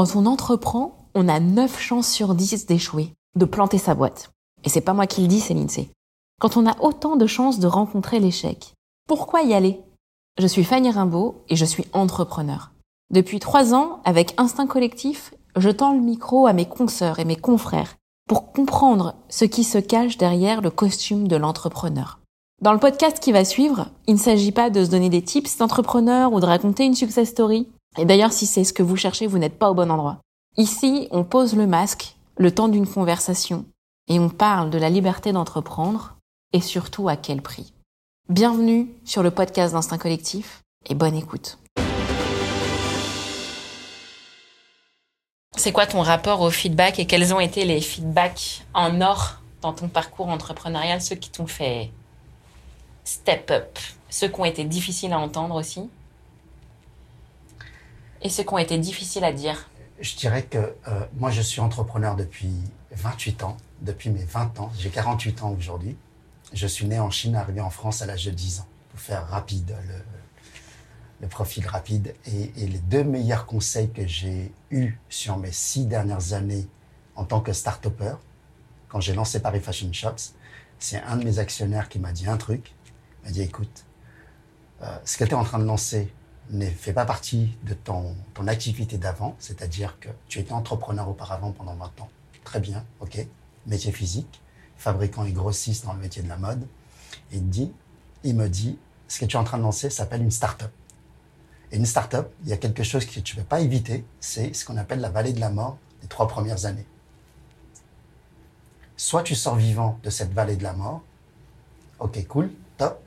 Quand on entreprend, on a 9 chances sur 10 d'échouer, de planter sa boîte. Et c'est pas moi qui le dis, c'est l'INSEE. Quand on a autant de chances de rencontrer l'échec, pourquoi y aller? Je suis Fanny Rimbaud et je suis entrepreneur. Depuis trois ans, avec Instinct Collectif, je tends le micro à mes consoeurs et mes confrères pour comprendre ce qui se cache derrière le costume de l'entrepreneur. Dans le podcast qui va suivre, il ne s'agit pas de se donner des tips d'entrepreneur ou de raconter une success story. Et d'ailleurs, si c'est ce que vous cherchez, vous n'êtes pas au bon endroit. Ici, on pose le masque le temps d'une conversation et on parle de la liberté d'entreprendre et surtout à quel prix. Bienvenue sur le podcast d'Instinct Collectif et bonne écoute. C'est quoi ton rapport au feedback et quels ont été les feedbacks en or dans ton parcours entrepreneurial, ceux qui t'ont fait step up, ceux qui ont été difficiles à entendre aussi? Et ceux qui ont été difficiles à dire Je dirais que euh, moi je suis entrepreneur depuis 28 ans, depuis mes 20 ans, j'ai 48 ans aujourd'hui. Je suis né en Chine, arrivé en France à l'âge de 10 ans, pour faire rapide le, le profil rapide. Et, les deux meilleurs conseils que j'ai eus sur mes six dernières années en tant que start-upper, quand j'ai lancé Paris Fashion Shops, c'est un de mes actionnaires qui m'a dit un truc. Il m'a dit, écoute, euh, ce que tu es en train de lancer ne fait pas partie de ton, ton activité d'avant, c'est-à-dire que tu étais entrepreneur auparavant pendant 20 ans. Très bien, ok, métier physique, fabricant et grossiste dans le métier de la mode. Il, dit, il me dit, ce que tu es en train de lancer s'appelle une start-up. Et une start-up, il y a quelque chose que tu ne peux pas éviter, c'est ce qu'on appelle la vallée de la mort des trois premières années. Soit tu sors vivant de cette vallée de la mort, ok, cool, top.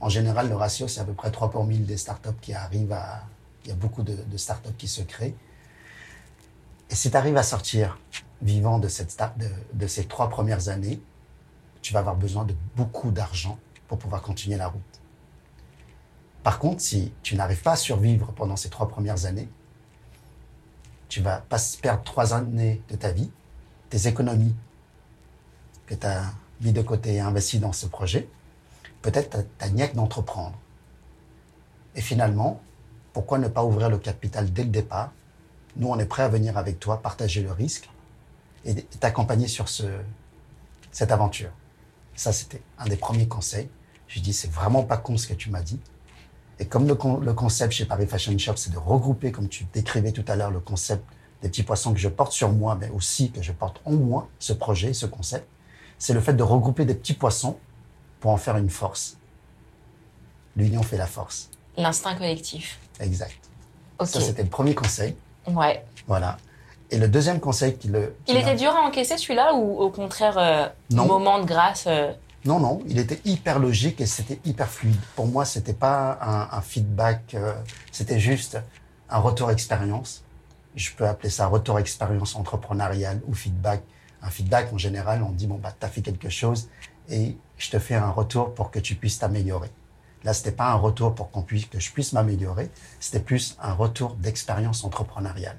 En général, le ratio, c'est à peu près 3 pour 1000 des startups qui arrivent à... Il y a beaucoup de, startups qui se créent. Et si tu arrives à sortir vivant de, cette start, de ces trois premières années, tu vas avoir besoin de beaucoup d'argent pour pouvoir continuer la route. Par contre, si tu n'arrives pas à survivre pendant ces trois premières années, tu vas pas perdre trois années de ta vie, tes économies que tu as mis de côté et investi dans ce projet, peut-être ta niaque d'entreprendre. Et finalement, pourquoi ne pas ouvrir le capital dès le départ? Nous, on est prêt à venir avec toi, partager le risque et t'accompagner sur ce, cette aventure. Ça, c'était un des premiers conseils. Je dis, c'est vraiment pas con ce que tu m'as dit. Et comme le, le, concept chez Paris Fashion Shop, c'est de regrouper, comme tu décrivais tout à l'heure, le concept des petits poissons que je porte sur moi, mais aussi que je porte en moi, ce projet, ce concept, c'est le fait de regrouper des petits poissons pour en faire une force. L'union fait la force. L'instinct collectif. Exact. Okay. Ça, c'était le premier conseil. Ouais. Voilà. Et le deuxième conseil qui le. Qui il était dur à encaisser celui-là ou au contraire, euh, moment de grâce euh... Non, non, il était hyper logique et c'était hyper fluide. Pour moi, c'était pas un, un feedback, euh, c'était juste un retour expérience. Je peux appeler ça retour expérience entrepreneuriale ou feedback. Un feedback, en général, on dit, bon, bah, t'as fait quelque chose et je te fais un retour pour que tu puisses t'améliorer. Là, c'était pas un retour pour qu'on puisse, que je puisse m'améliorer. C'était plus un retour d'expérience entrepreneuriale.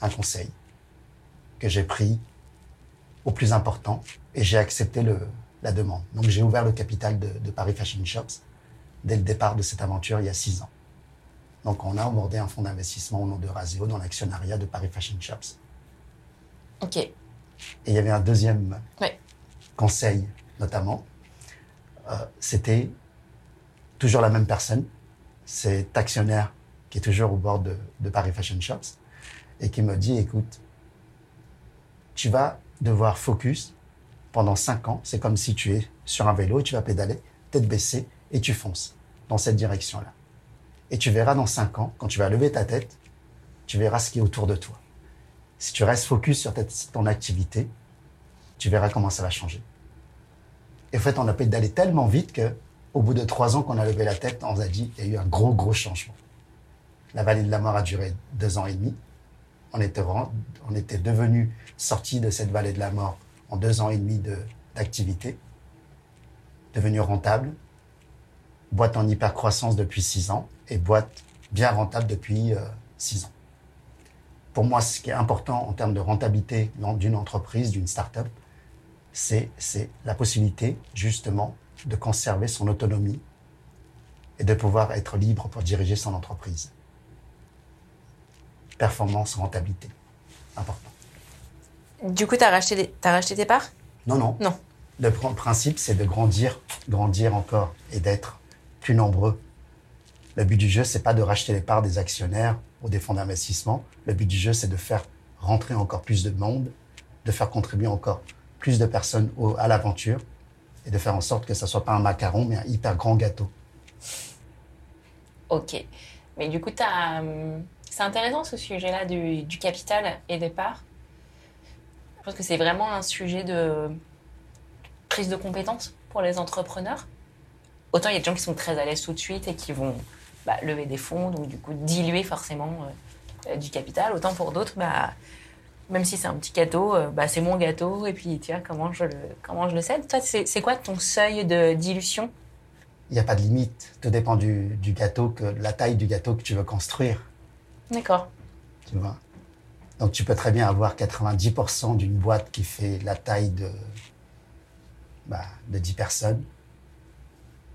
Un conseil que j'ai pris au plus important et j'ai accepté le, la demande. Donc j'ai ouvert le capital de, de, Paris Fashion Shops dès le départ de cette aventure il y a six ans. Donc on a abordé un fonds d'investissement au nom de Raseo dans l'actionnariat de Paris Fashion Shops. Ok. Et il y avait un deuxième conseil notamment. Euh, C'était toujours la même personne, cet actionnaire qui est toujours au bord de, Paris Fashion Shops et qui me dit écoute, tu vas devoir focus pendant cinq ans. C'est comme si tu es sur un vélo tu vas pédaler, tête baissée, et tu fonces dans cette direction-là. Et tu verras dans cinq ans, quand tu vas lever ta tête, tu verras ce qui est autour de toi. Si tu restes focus sur ton activité, tu verras comment ça va changer. Et en fait, on a pédalé tellement vite que, au bout de trois ans qu'on a levé la tête, on a dit il y a eu un gros, gros changement. La vallée de la mort a duré deux ans et demi. On était, on était devenu sorti de cette vallée de la mort en deux ans et demi d'activité, de, devenu rentable, boîte en hyper croissance depuis six ans et boîte bien rentable depuis euh, six ans. Pour moi, ce qui est important en termes de rentabilité d'une entreprise, d'une start-up, c'est la possibilité justement de conserver son autonomie et de pouvoir être libre pour diriger son entreprise. performance, rentabilité. Important. Du coup, tu as racheté, tes parts? Non, non. Non. Le pr- principe, c'est de grandir, grandir encore et d'être plus nombreux. Le but du jeu, c'est pas de racheter les parts des actionnaires ou des fonds d'investissement. Le but du jeu, c'est de faire rentrer encore plus de monde, de faire contribuer encore plus de personnes au- à l'aventure et de faire en sorte que ça soit pas un macaron, mais un hyper grand gâteau. Ok. Mais du coup, hum, c'est intéressant ce sujet-là du, capital et des parts. Je pense que c'est vraiment un sujet de prise de compétences pour les entrepreneurs. Autant il y a des gens qui sont très à l'aise tout de suite et qui vont bah, lever des fonds, donc du coup diluer forcément euh, euh, du capital. Autant pour d'autres, bah, même si c'est un petit gâteau, euh, bah, c'est mon gâteau et puis tiens, comment je le, comment je le cède. Toi, c'est, c'est quoi ton seuil de dilution? Il n'y a pas de limite. Tout dépend du, du gâteau, que, la taille du gâteau que tu veux construire. D'accord. Tu vois? Donc tu peux très bien avoir 90% d'une boîte qui fait la taille de, bah, de 10 personnes,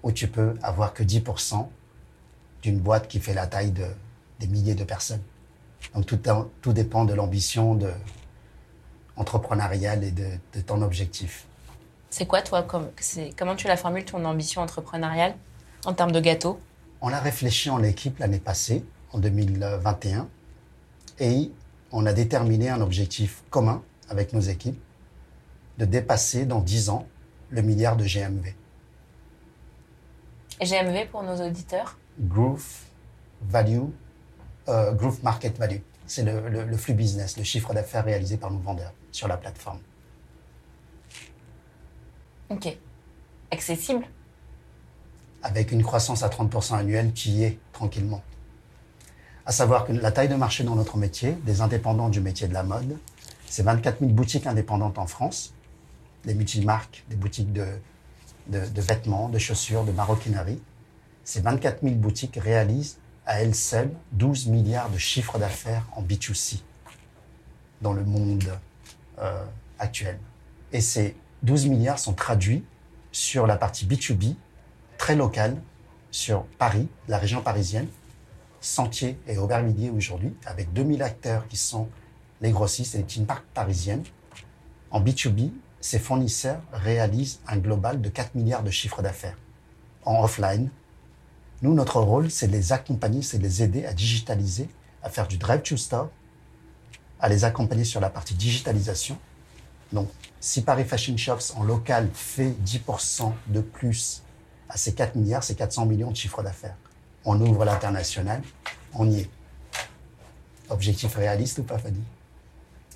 ou tu peux avoir que 10% d'une boîte qui fait la taille de, des milliers de personnes. Donc tout, tout dépend de l'ambition entrepreneuriale et de, de ton objectif. C'est quoi, toi, comme, c'est, comment tu la formules, ton ambition entrepreneuriale en termes de gâteau? On a réfléchi en équipe l'année passée, en 2021, et on a déterminé un objectif commun avec nos équipes de dépasser dans 10 ans le milliard de GMV. GMV pour nos auditeurs? Growth Value, euh, Growth Market Value. C'est le, le- le flux business, le chiffre d'affaires réalisé par nos vendeurs sur la plateforme. Ok. Accessible? Avec une croissance à 30% annuelle qui y est tranquillement. À savoir que la taille de marché dans notre métier, des indépendants du métier de la mode, c'est 24 000 boutiques indépendantes en France, des multimarques, des boutiques de, de, de vêtements, de chaussures, de maroquinerie. Ces 24 000 boutiques réalisent à elles seules 12 milliards de chiffre d'affaires en B2C dans le monde euh, actuel. Et ces 12 milliards sont traduits sur la partie B2B très locale sur Paris, la région parisienne, Sentier et Aubervilliers aujourd'hui, avec 2000 acteurs qui sont les grossistes et les petites marques parisiennes. En B2B, ces fournisseurs réalisent un global de 4 milliards de chiffre d'affaires. En offline, nous, notre rôle, c'est de les accompagner, c'est de les aider à digitaliser, à faire du drive to store, à les accompagner sur la partie digitalisation. Donc, si Paris Fashion Shops en local fait 10% de plus à ces 4 milliards, c'est 400 millions de chiffre d'affaires. On ouvre l'international, on y est. Objectif réaliste ou pas, Fanny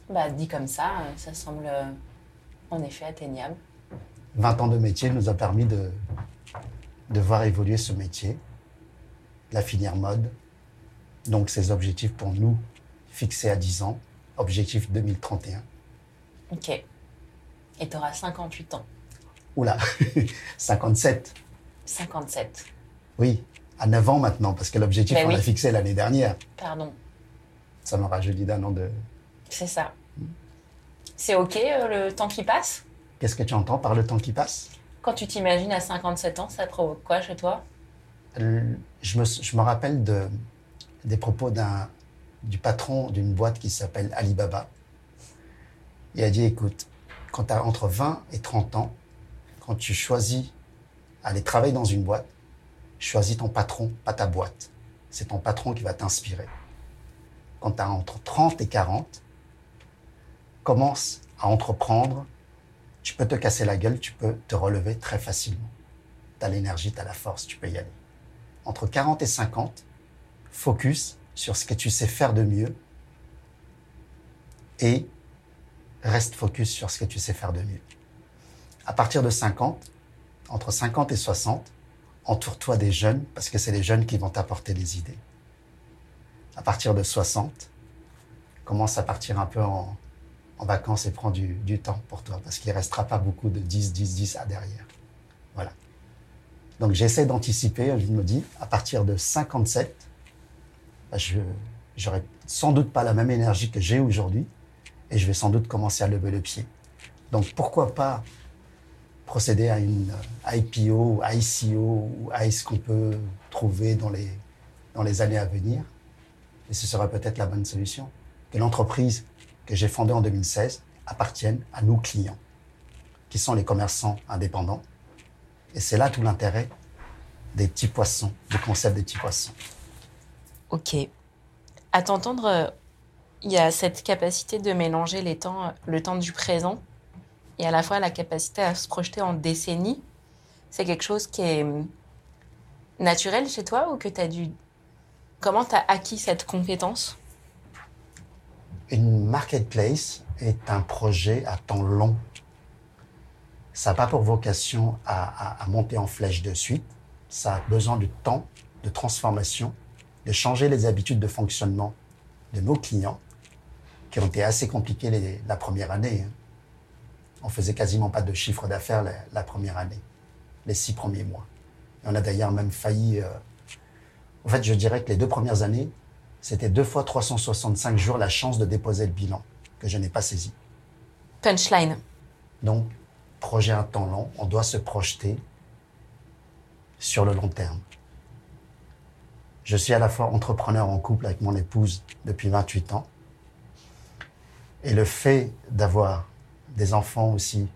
Bah, dit comme ça, euh, ça semble euh, en effet atteignable. 20 ans de métier nous a permis de, de voir évoluer ce métier, la filière mode. Donc, ces objectifs pour nous fixés à 10 ans, objectif 2031. Ok. Et tu auras 58 ans. Oula, 57. 57. Oui, à 9 ans maintenant, parce que l'objectif, Ben on oui. l'a fixé l'année dernière. Pardon. Ça me rajeunit d'un an de. C'est ça. C'est ok euh, le temps qui passe? Qu'est-ce que tu entends par le temps qui passe? Quand tu t'imagines à 57 ans, ça provoque quoi chez toi? Je me, je me rappelle de, des propos du patron d'une boîte qui s'appelle Alibaba. Il a dit, écoute, quand tu entre 20 et 30 ans, quand tu choisis aller travailler dans une boîte, choisis ton patron, pas ta boîte. C'est ton patron qui va t'inspirer. Quand tu as entre 30 et 40, commence à entreprendre. Tu peux te casser la gueule, tu peux te relever très facilement. Tu as l'énergie, tu as la force, tu peux y aller entre 40 et 50, focus sur ce que tu sais faire de mieux et reste focus sur ce que tu sais faire de mieux. À partir de 50, entre 50 et 60, entoure-toi des jeunes parce que c'est les jeunes qui vont t'apporter des idées. À partir de 60, commence à partir un peu en, en vacances et prends du, du temps pour toi parce qu'il ne restera pas beaucoup de 10, 10, 10 à derrière. Voilà. Donc j'essaie d'anticiper, je me dis, à partir de 57, bah, je j'aurai sans doute pas la même énergie que j'ai aujourd'hui et je vais sans doute commencer à lever le pied. Donc pourquoi pas procéder à une euh, IPO, ICO ou à ce qu'on peut trouver dans les, dans les années à venir et ce serait peut-être la bonne solution, que l'entreprise que j'ai fondée en 2016 appartienne à nos clients, qui sont les commerçants indépendants. Et c'est là tout l'intérêt des petits poissons, du concept des petits poissons. Ok. À t'entendre, euh, il y a cette capacité de mélanger les temps, le temps du présent et à la fois la capacité à se projeter en décennies. C'est quelque chose qui est hum, naturel chez toi ou que tu as dû. Comment tu as acquis cette compétence? Une marketplace est un projet à temps long. Ça n'a pas pour vocation à, à- à monter en flèche de suite. Ça a besoin de temps, de transformation, de changer les habitudes de fonctionnement de nos clients, qui ont été assez compliquées les- la première année. hein. On faisait quasiment pas de chiffre d'affaires la, la première année, les six premiers mois. Et on a d'ailleurs même failli. euh, En fait, je dirais que les deux premières années, c'était deux fois 365 jours la chance de déposer le bilan que je n'ai pas saisi. Punchline. Donc, projet à temps long, on doit se projeter sur le long terme. Je suis à la fois entrepreneur en couple avec mon épouse depuis 28 ans. Et le fait d'avoir des enfants aussi,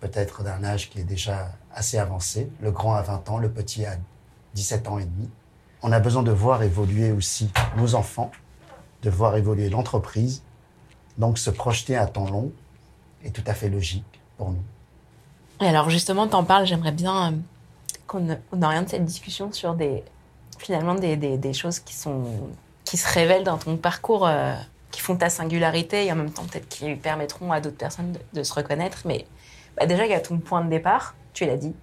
peut-être d'un âge qui est déjà assez avancé, le grand a 20 ans, le petit a 17 ans et demi, on a besoin de voir évoluer aussi nos enfants, de voir évoluer l'entreprise. Donc se projeter à temps long est tout à fait logique pour nous. Et alors justement, t'en parles, j'aimerais bien euh, qu'on on oriente cette discussion sur des finalement des, choses qui se révèlent dans ton parcours, euh, qui font ta singularité et en même temps peut-être qui permettront à d'autres personnes de, se reconnaître. Mais bah, déjà, il y a ton point de départ, tu l'as dit.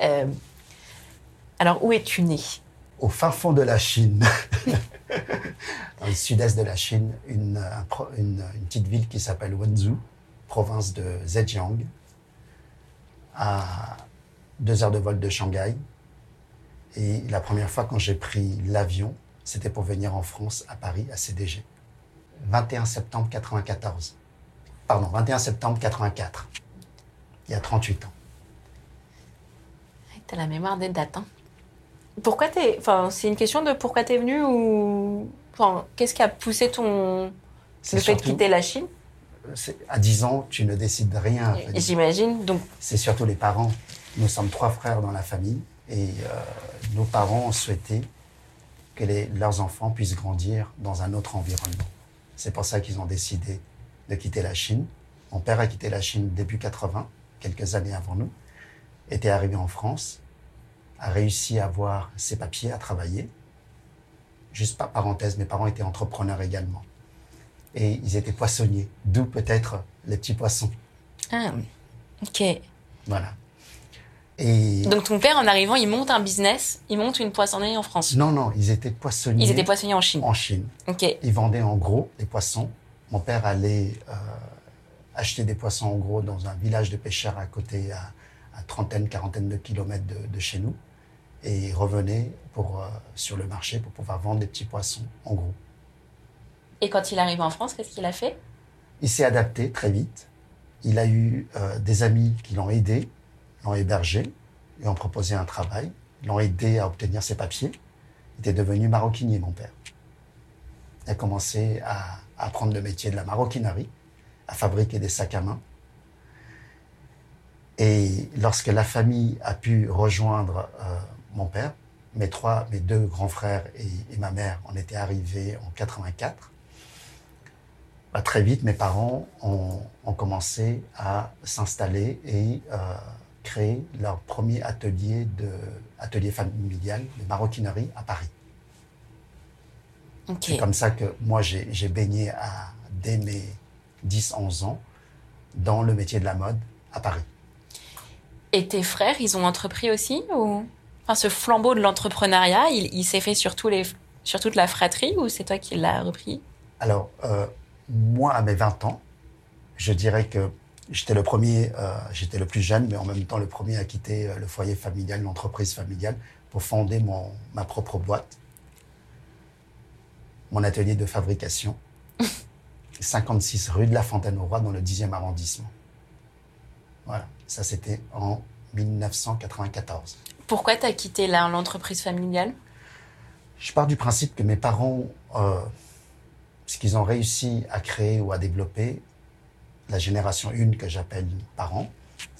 Euh, alors où es-tu né? Au fin fond de la Chine, dans le sud-est de la Chine, une- une petite ville qui s'appelle Wenzhou, province de Zhejiang, à deux heures de vol de Shanghai. Et la première fois quand j'ai pris l'avion, c'était pour venir en France, à Paris, à CDG. 21 septembre 94. Pardon, 21 septembre 84. Il y a 38 ans. T'as la mémoire des dates. hein. Pourquoi t'es. Enfin, c'est une question de pourquoi t'es venu ou. Enfin, qu'est-ce qui a poussé ton. Le fait de quitter la Chine? À 10 ans, tu ne décides de rien. J'imagine. Donc, c'est surtout les parents. Nous sommes trois frères dans la famille et euh, nos parents ont souhaité que les- leurs enfants puissent grandir dans un autre environnement. C'est pour ça qu'ils ont décidé de quitter la Chine. Mon père a quitté la Chine début 80, quelques années avant nous, était arrivé en France, a réussi à avoir ses papiers, à travailler. Juste par parenthèse, mes parents étaient entrepreneurs également. Et ils étaient poissonniers, d'où peut-être les petits poissons. ah, ok. Voilà. Et Donc, ton père, en arrivant, il monte un business, il monte une poissonnerie en France. non, non, ils étaient poissonniers Ils étaient poissonniers en Chine. en Chine. Ok. Ils vendaient en gros les poissons. Mon père allait euh, acheter des poissons en gros dans un village de pêcheurs à côté, à, à trentaine, quarantaine de kilomètres de, de chez nous. Et il revenait pour, euh, sur le marché pour pouvoir vendre des petits poissons en gros. Et quand il arrive en France, qu'est-ce qu'il a fait? Il s'est adapté très vite. Il a eu euh, des amis qui l'ont aidé, l'ont hébergé, lui ont proposé un travail, l'ont aidé à obtenir ses papiers. Il était devenu maroquinier, mon père. Il a commencé à apprendre le métier de la maroquinerie, à fabriquer des sacs à main. Et lorsque la famille a pu rejoindre euh, mon père, mes trois, mes deux grands frères et, et ma mère, on était arrivés en 84. Bah, très vite, mes parents ont, ont commencé à s'installer et euh, créer leur premier atelier, de, atelier familial de maroquinerie à Paris. C'est comme ça que moi, j'ai j'ai baigné à, dès mes 10-11 ans dans le métier de la mode à Paris. Et tes frères, ils ont entrepris aussi ou... Enfin, ce flambeau de l'entrepreneuriat, il, il s'est fait sur, tous les, sur toute la fratrie ou c'est toi qui l'as repris? Alors, euh, moi, à mes 20 ans, je dirais que j'étais le premier, euh, j'étais le plus jeune, mais en même temps le premier à quitter euh, le foyer familial, l'entreprise familiale, pour fonder mon, ma propre boîte, mon atelier de fabrication, 56 rue de la Fontaine-au-Roi, dans le 10e arrondissement. Voilà, ça c'était en 1994. Pourquoi t'as quitté là, l'entreprise familiale? Je pars du principe que mes parents euh, ce qu'ils ont réussi à créer ou à développer, la génération 1 que j'appelle parents,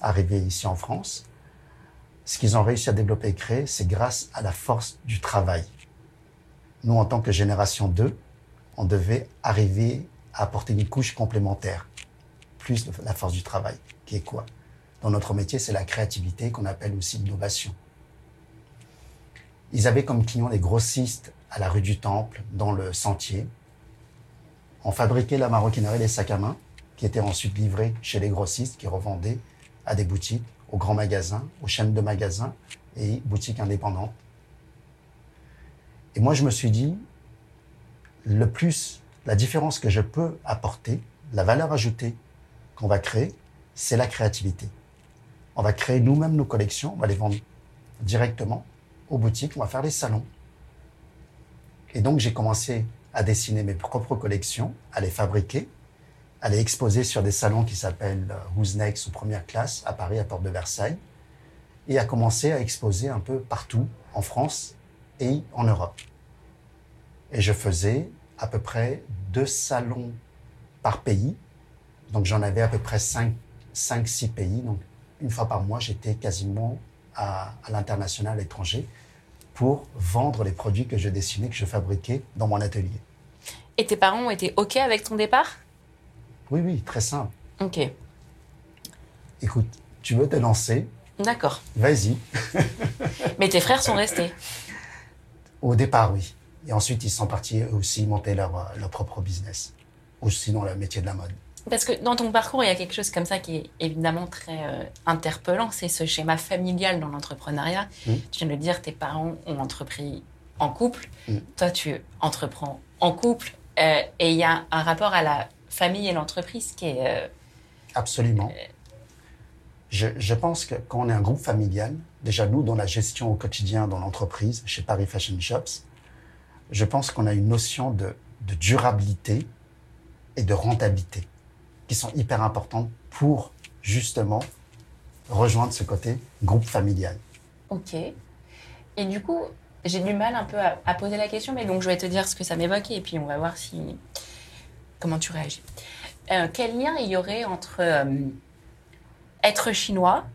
arrivés ici en France, ce qu'ils ont réussi à développer et créer, c'est grâce à la force du travail. Nous, en tant que génération 2, on devait arriver à apporter une couche complémentaire, plus la force du travail, qui est quoi? Dans notre métier, c'est la créativité qu'on appelle aussi l'innovation. Ils avaient comme clients les grossistes à la rue du Temple, dans le Sentier. On fabriquait la maroquinerie des sacs à main, qui étaient ensuite livrés chez les grossistes qui revendaient à des boutiques, aux grands magasins, aux chaînes de magasins et boutiques indépendantes. Et moi, je me suis dit, le plus, la différence que je peux apporter, la valeur ajoutée qu'on va créer, c'est la créativité. On va créer nous-mêmes nos collections, on va les vendre directement aux boutiques, on va faire des salons. Et donc j'ai commencé à dessiner mes propres collections, à les fabriquer, à les exposer sur des salons qui s'appellent euh, Who's Next ou Première Classe à Paris, à Porte de Versailles, et à commencer à exposer un peu partout en France et en Europe. Et je faisais à peu près deux salons par pays. Donc j'en avais à peu près cinq, cinq, six pays. Donc une fois par mois, j'étais quasiment à, à l'international, à l'étranger, pour vendre les produits que je dessinais, que je fabriquais dans mon atelier. Et tes parents ont été OK avec ton départ? Oui, oui, très simple. Ok. Écoute, tu veux te lancer D'accord. Vas-y. Mais tes frères sont restés Au départ, oui. Et ensuite, ils sont partis eux aussi monter leur, euh, leur propre business. Ou sinon, le métier de la mode. Parce que dans ton parcours, il y a quelque chose comme ça qui est évidemment très euh, interpellant, c'est ce schéma familial dans l'entrepreneuriat. Mm. Tu viens de le dire, tes parents ont entrepris en couple, Mm. toi tu entreprends en couple, euh, et il y a un rapport à la famille et l'entreprise qui est... euh, Absolument. Je, je pense que quand on est un groupe familial, déjà nous, dans la gestion au quotidien dans l'entreprise, chez Paris Fashion Shops, je pense qu'on a une notion de, de durabilité et de rentabilité qui sont hyper importantes pour justement rejoindre ce côté groupe familial. Ok. Et du coup, j'ai du mal un peu à, poser la question, mais donc je vais te dire ce que ça m'évoque et puis on va voir si comment tu réagis. Euh, quel lien il y aurait entre euh, être chinois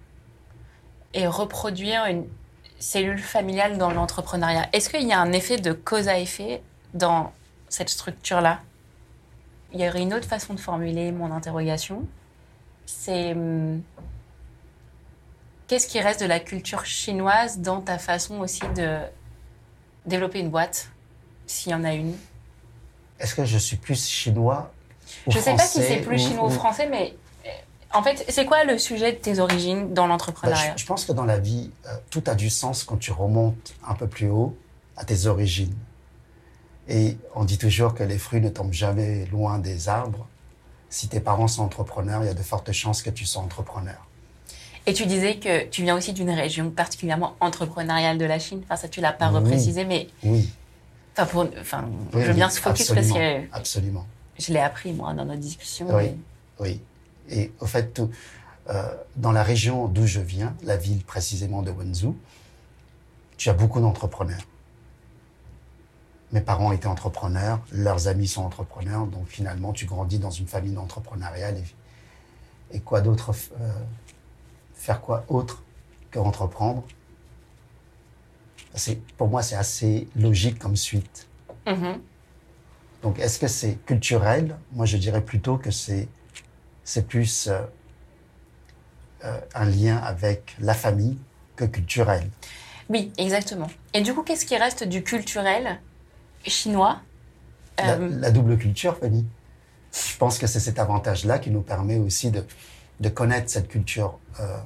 et reproduire une cellule familiale dans l'entrepreneuriat? Est-ce qu'il y a un effet de cause à effet dans cette structure-là? Il y aurait une autre façon de formuler mon interrogation. C'est hum, Qu'est-ce qui reste de la culture chinoise dans ta façon aussi de développer une boîte, s'il y en a une? Est-ce que je suis plus chinois ou Je ne sais pas si c'est plus ou- chinois ou français, mais en fait, c'est quoi le sujet de tes origines dans Bah, l'entrepreneuriat? je, je pense que dans la vie, euh, tout a du sens quand tu remontes un peu plus haut à tes origines. Et on dit toujours que les fruits ne tombent jamais loin des arbres. Si tes parents sont entrepreneurs, il y a de fortes chances que tu sois entrepreneur. Et tu disais que tu viens aussi d'une région particulièrement entrepreneuriale de la Chine. Enfin, ça, tu l'as pas Oui. reprécisé, mais Oui. enfin, pour, enfin, oui, je veux bien se focus absolument, parce que Absolument. je l'ai appris, moi, dans notre discussion. Oui. mais- Oui. Et au fait, tout, euh, dans la région d'où je viens, la ville précisément de Wenzhou, tu as beaucoup d'entrepreneurs. Mes parents étaient entrepreneurs, leurs amis sont entrepreneurs, donc finalement, tu grandis dans une famille entrepreneuriale. Et, et quoi d'autre euh, Faire quoi autre que entreprendre Pour moi, c'est assez logique comme suite. Mhm. Donc, est-ce que c'est culturel? Moi, je dirais plutôt que c'est c'est plus euh, euh, un lien avec la famille que culturel. Oui, exactement. Et du coup, qu'est-ce qui reste du culturel chinois La, Euh, la double culture, Fanny. Je pense que c'est cet avantage-là qui nous permet aussi de, de connaître cette culture euh,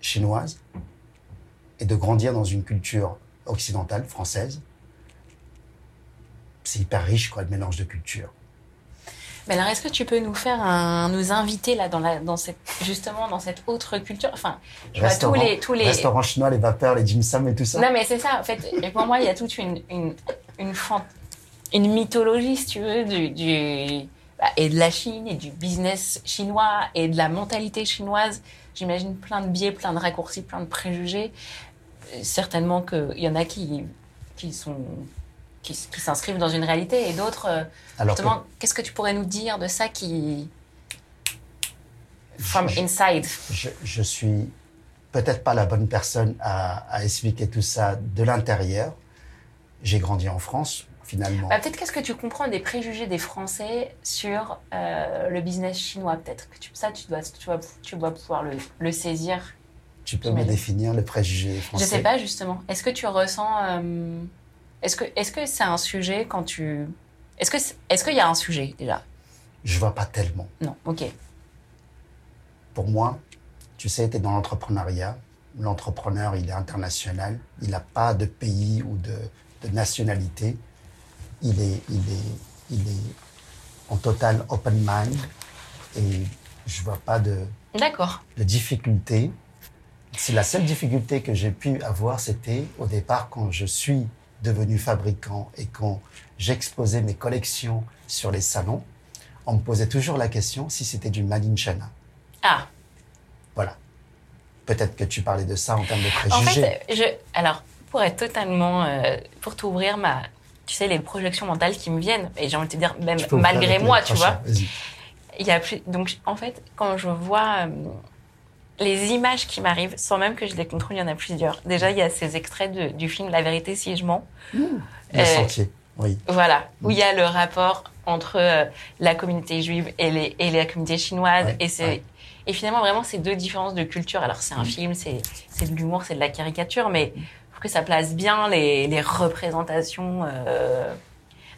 chinoise et de grandir dans une culture occidentale, française. C'est hyper riche, quoi, le mélange de cultures. Mais alors, est-ce que tu peux nous faire un, nous inviter là dans la, dans cette, justement dans cette autre culture? Enfin, tous les, tous les. restaurant chinois, les vapeurs, les dim sum et tout ça. Non, mais c'est ça. En fait, et pour moi, il y a toute une, une, une, une mythologie, si tu veux, du, du bah, et de la Chine et du business chinois et de la mentalité chinoise. J'imagine plein de biais, plein de raccourcis, plein de préjugés. Euh, Certainement qu'il y en a qui, qui sont qui, s'inscrivent dans une réalité et d'autres. Euh, justement, qu'est-ce que tu pourrais nous dire de ça qui. From inside? Je, je suis peut-être pas la bonne personne à, à expliquer tout ça de l'intérieur. J'ai grandi en France, finalement. Bah, peut-être qu'est-ce que tu comprends des préjugés des Français sur euh, le business chinois, peut-être que tu, ça, tu dois, tu dois, tu dois pouvoir le, le saisir. Tu peux me définir le préjugé français Je sais pas, justement. Est-ce que tu ressens... Euh, est-ce que c'est un sujet quand tu... Est-ce qu'il y a un sujet, déjà? Je vois pas tellement. Non, ok. Pour moi, tu sais, tu es dans l'entrepreneuriat. L'entrepreneur, il est international. Il n'a pas de pays ou de, de, nationalité. Il est, il, est, il est en total open mind. Et je vois pas de, de difficulté. C'est la seule difficulté que j'ai pu avoir, c'était au départ quand je suis devenu fabricant et quand j'exposais mes collections sur les salons, on me posait toujours la question si c'était du Made in China. Ah. Voilà. Peut-être que tu parlais de ça en termes de préjugés. En fait, je, alors, pour être totalement, euh, pour t'ouvrir ma, tu sais, les projections mentales qui me viennent, et j'ai envie de te dire, même malgré moi, tu vois. Il y a plus, donc, en fait, quand je vois euh, les images qui m'arrivent, sans même que je les contrôle, il y en a plusieurs. Déjà, il y a ces extraits du film La vérité si je mens. Mmh. Le euh, sentier, oui. Voilà, où il y a le rapport entre la communauté juive et, les, et la communauté chinoise, et c'est et finalement, vraiment, c'est deux différences de culture. Alors, c'est un mm. film, c'est de l'humour, c'est de la caricature, mais que ça place bien les, les représentations. Euh...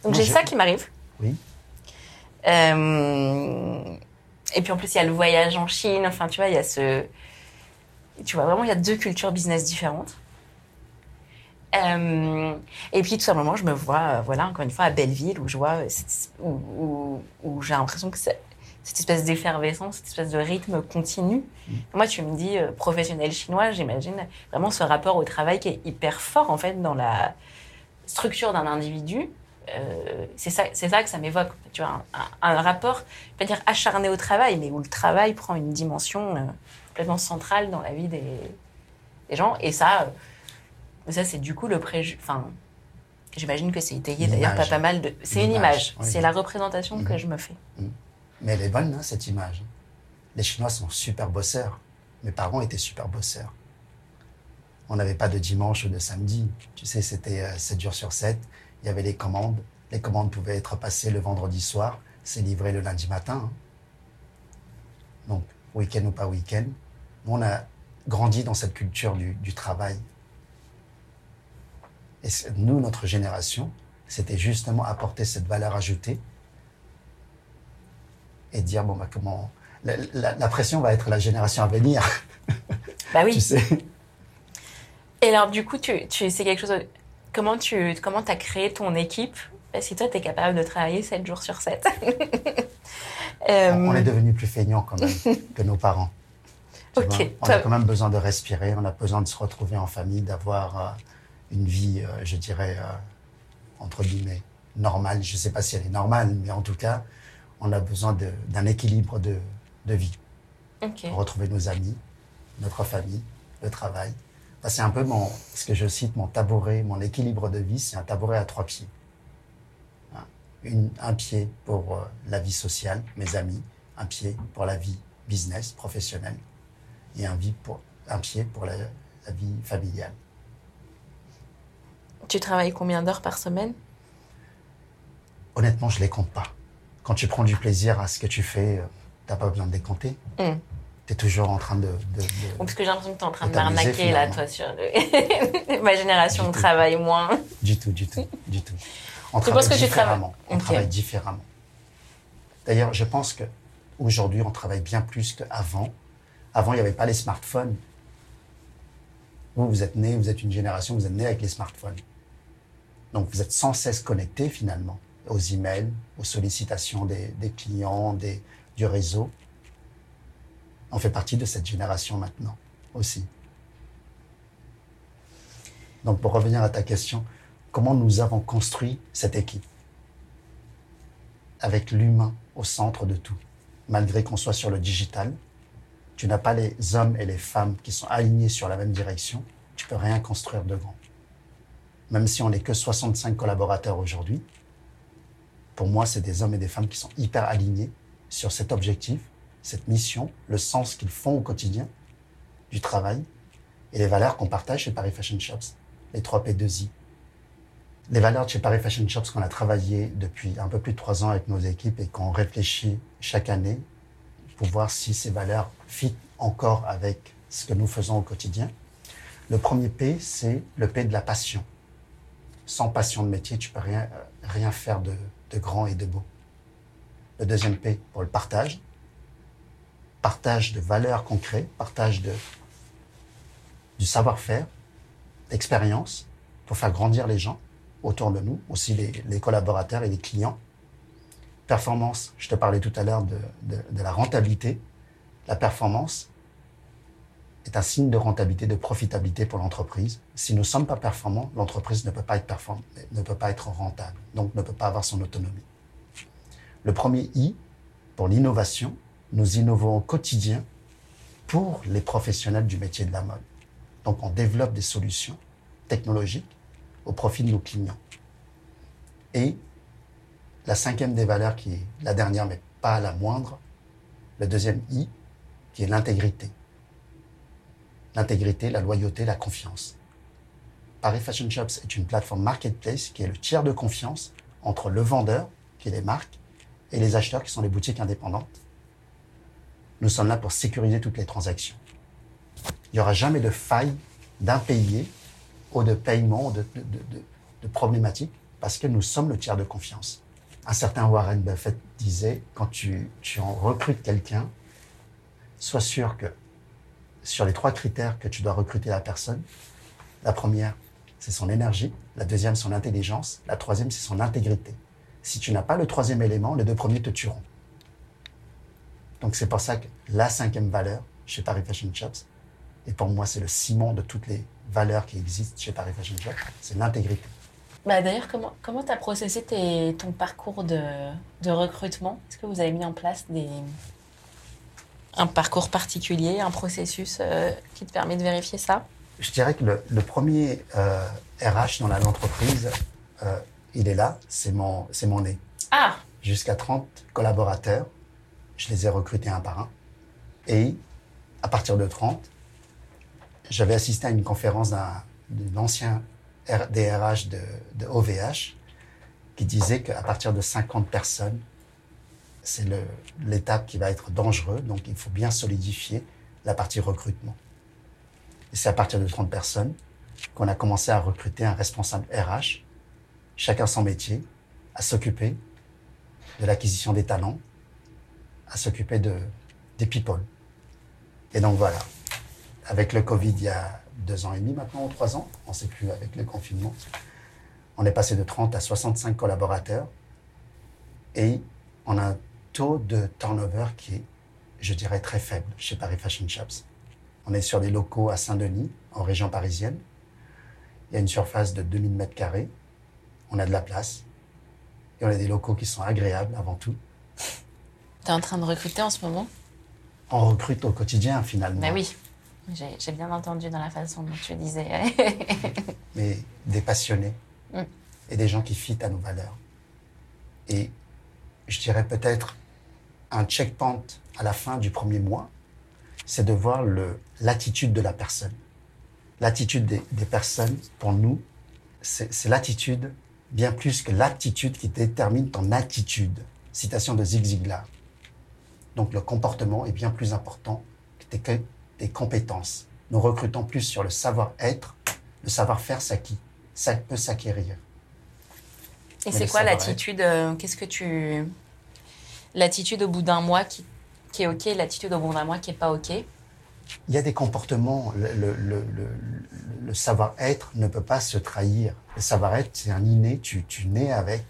Donc, j'ai ça qui m'arrive. Oui. Euh... Et puis, en plus, il y a le voyage en Chine. Enfin, tu vois, il y a ce... Tu vois, vraiment, il y a deux cultures business différentes. Euh, et puis tout simplement, je me vois, euh, voilà, encore une fois, à Belleville, où je vois, où, où, où j'ai l'impression que c'est cette espèce d'effervescence, cette espèce de rythme continu. Mm. Moi, tu me dis euh, professionnel chinois, j'imagine vraiment ce rapport au travail qui est hyper fort en fait dans la structure d'un individu. Euh, c'est ça, c'est ça que ça m'évoque. Tu vois, un, rapport, pas dire acharné au travail, mais où le travail prend une dimension euh, complètement centrale dans la vie des, des gens. Et ça, ça c'est du coup le préjugé. Enfin, j'imagine que c'est étayé d'ailleurs pas, pas mal de. C'est une image. C'est la représentation que mm-hmm. je me fais. Mm. Mais elle est bonne, hein, cette image. Les Chinois sont super bosseurs. Mes parents étaient super bosseurs. On n'avait pas de dimanche ou de samedi. Tu sais, c'était 7 euh, jours sur 7. Il y avait les commandes. Les commandes pouvaient être passées le vendredi soir. C'est livré le lundi matin. Hein. Donc, week-end ou pas week-end. On a grandi dans cette culture du, du travail. Et nous, notre génération, c'était justement apporter cette valeur ajoutée et dire bon bah comment la, pression va être la génération à venir. Bah oui. tu sais. Et alors du coup tu, tu c'est quelque chose comment tu comment as créé ton équipe? Si toi tu es capable de travailler 7 jours sur 7. Euh, on est devenu plus feignant quand même que nos parents. On a quand même besoin de respirer, on a besoin de se retrouver en famille, d'avoir euh, une vie, euh, je dirais, entre guillemets, normale. Je ne sais pas si elle est normale, mais en tout cas, on a besoin d'un équilibre de, vie. Pour retrouver nos amis, notre famille, le travail. c'est un peu mon, ce que je cite, mon tabouret, mon équilibre de vie, c'est un tabouret à trois pieds. Hein? Une, un pied pour euh, la vie sociale, mes amis, un pied pour la vie business, professionnelle, et un, vie pour, un pied pour la, la vie familiale. Tu travailles combien d'heures par semaine? Honnêtement, je ne les compte pas quand tu prends du plaisir à ce que tu fais, euh, tu n'as pas besoin de les compter. Mm. Tu es toujours en train de. de, parce que j'ai l'impression que tu es en train de m'arnaquer là, toi, sur ma génération travaille moins. Du tout, du tout, du tout. On travaille que différemment. On travaille différemment. D'ailleurs, je pense qu'aujourd'hui, on travaille bien plus qu'avant. Avant, il n'y avait pas les smartphones. Vous, vous êtes né, vous êtes une génération, vous êtes né avec les smartphones. Donc, vous êtes sans cesse connecté finalement aux emails, aux sollicitations des, clients, des, du réseau. On fait partie de cette génération maintenant aussi. Donc pour revenir à ta question, comment nous avons construit cette équipe Avec l'humain au centre de tout. Malgré qu'on soit sur le digital, tu n'as pas les hommes et les femmes qui sont alignés sur la même direction, tu peux rien construire de grand. même si on n'est que 65 collaborateurs aujourd'hui, pour moi, c'est des hommes et des femmes qui sont hyper alignés sur cet objectif, cette mission, le sens qu'ils font au quotidien du travail et les valeurs qu'on partage chez Paris Fashion Shops, les 3 P2I. Les valeurs de chez Paris Fashion Shops qu'on a travaillé depuis un peu plus de trois ans avec nos équipes et qu'on réfléchit chaque année pour voir si ces valeurs fit encore avec ce que nous faisons au quotidien. Le premier P, c'est le P de la passion. Sans passion de métier, tu peux rien, euh, rien faire de, de grand et de beau. Le deuxième P pour le partage. Partage de valeurs concrètes, partage de, du savoir-faire, d'expérience pour faire grandir les gens autour de nous, aussi les, collaborateurs et les clients. Performance, je te parlais tout à l'heure de, de, la rentabilité. La performance est un signe de rentabilité, de profitabilité pour l'entreprise. Si nous ne sommes pas performants, l'entreprise ne peut pas être performante, ne peut pas être rentable, donc ne peut pas avoir son autonomie. Le premier I, pour l'innovation, nous innovons au quotidien pour les professionnels du métier de la mode. Donc on développe des solutions technologiques au profit de nos clients. Et la cinquième des valeurs, qui est la dernière mais pas la moindre, le deuxième I, qui est l'intégrité. L'intégrité, la loyauté, la confiance. Paris Fashion Shops est une plateforme marketplace qui est le tiers de confiance entre le vendeur, qui est les marques, et les acheteurs, qui sont les boutiques indépendantes. Nous sommes là pour sécuriser toutes les transactions. Il n'y aura jamais de faille d'impayé ou de paiement, ou de, de, problématiques, parce que nous sommes le tiers de confiance. Un certain Warren Buffett disait, quand tu, tu en recrutes quelqu'un, sois sûr que sur les trois critères que tu dois recruter la personne, la première, c'est son énergie, la deuxième, son intelligence, la troisième, c'est son intégrité. Si tu n'as pas le troisième élément, les deux premiers te tueront. Donc c'est pour ça que la cinquième valeur chez Paris Fashion Shops, et pour moi c'est le ciment de toutes les valeurs qui existent chez Paris Fashion Shops, c'est l'intégrité. Bah D'ailleurs, comment comment tu as processé ton parcours de, de recrutement? Est-ce que vous avez mis en place des, un parcours particulier, un processus euh, qui te permet de vérifier ça Je dirais que le, le premier euh, RH dans l'entreprise, euh, il est là, c'est mon, c'est mon nez. Ah Jusqu'à 30 collaborateurs, je les ai recrutés un par un. Et à partir de 30, j'avais assisté à une conférence d'un, d'un ancien DRH de, de OVH qui disait qu'à partir de 50 personnes, c'est l'étape qui va être dangereuse, donc il faut bien solidifier la partie recrutement. Et c'est à partir de 30 personnes qu'on a commencé à recruter un responsable RH, chacun son métier, à s'occuper de l'acquisition des talents, à s'occuper de, des people. Et donc voilà, avec le Covid il y a deux ans et demi maintenant, ou trois ans, on ne sait plus avec le confinement, on est passé de 30 à 65 collaborateurs et on a taux de turnover qui est, je dirais, très faible chez Paris Fashion Shops. On est sur des locaux à Saint-Denis, en région parisienne. Il y a une surface de 2000 mètres carrés. On a de la place. Et on a des locaux qui sont agréables avant tout. Tu es en train de recruter en ce moment? On recrute au quotidien finalement. Mais oui, j'ai bien entendu dans la façon dont tu disais. Mais des passionnés Mm. et des gens qui fitent à nos valeurs. Et je dirais peut-être un checkpoint à la fin du premier mois, c'est de voir l'attitude de la personne. L'attitude des, des personnes, pour nous, c'est l'attitude bien plus que l'aptitude qui détermine ton attitude. Citation de Zig Ziglar. Donc le comportement est bien plus important que tes, compétences. Nous recrutons plus sur le savoir-être, le savoir-faire s'acquit, ça peut s'acquérir. Et c'est quoi l'attitude euh, Qu'est-ce que tu. L'attitude au bout d'un mois qui, qui est OK, l'attitude au bout d'un mois qui est pas OK Il y a des comportements, le, le- le- le- le savoir-être ne peut pas se trahir. Le savoir-être, c'est un inné, tu, tu nais avec.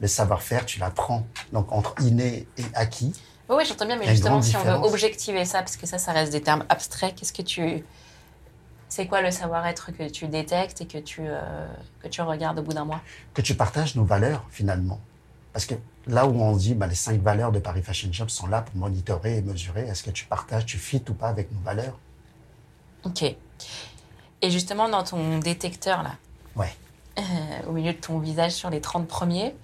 Le savoir-faire, tu l'apprends. Donc entre inné et acquis, Oui, oui, j'entends bien, mais justement, si on veut objectiver ça, parce que ça, ça reste des termes abstraits, qu'est-ce que tu. C'est quoi le savoir-être que tu détectes et que tu, euh, que tu regardes au bout d'un mois? Que tu partages nos valeurs finalement. Parce que là où on dit bah, les cinq valeurs de Paris Fashion Shop sont là pour monitorer et mesurer, est-ce que tu partages, tu fites ou pas avec nos valeurs? Ok. Et justement, dans ton détecteur, là, Ouais. euh, au milieu de ton visage sur les 30 premiers.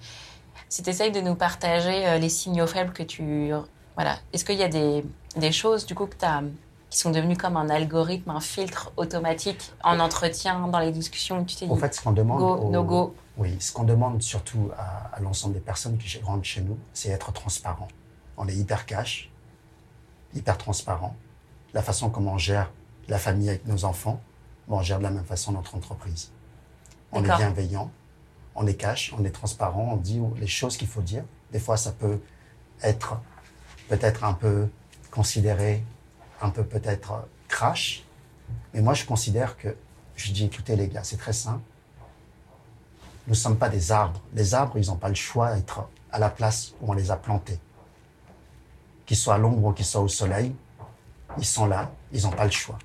Si tu essayes de nous partager euh, les signaux faibles que tu... Voilà. Est-ce qu'il y a des, des choses, du coup, que as, qui sont devenues comme un algorithme, un filtre automatique en entretien, dans les discussions tu t'es dit En fait, ce qu'on demande. go, no go Oui, ce qu'on demande surtout à, à l'ensemble des personnes qui rentrent chez nous, c'est être transparent. On est hyper cash, hyper transparent. La façon comment on gère la famille avec nos enfants, on gère de la même façon notre entreprise. On est bienveillant, on est cash, on est transparent, on dit les choses qu'il faut dire. Des fois, ça peut être peut-être un peu considéré, un peu peut-être euh, crash. Mais moi, je considère que, je dis, écoutez les gars, c'est très simple. Nous ne sommes pas des arbres. Les arbres, ils n'ont pas le choix d'être à la place où on les a plantés. Qu'ils soient à l'ombre ou qu'ils soient au soleil, ils sont là, ils n'ont pas le choix.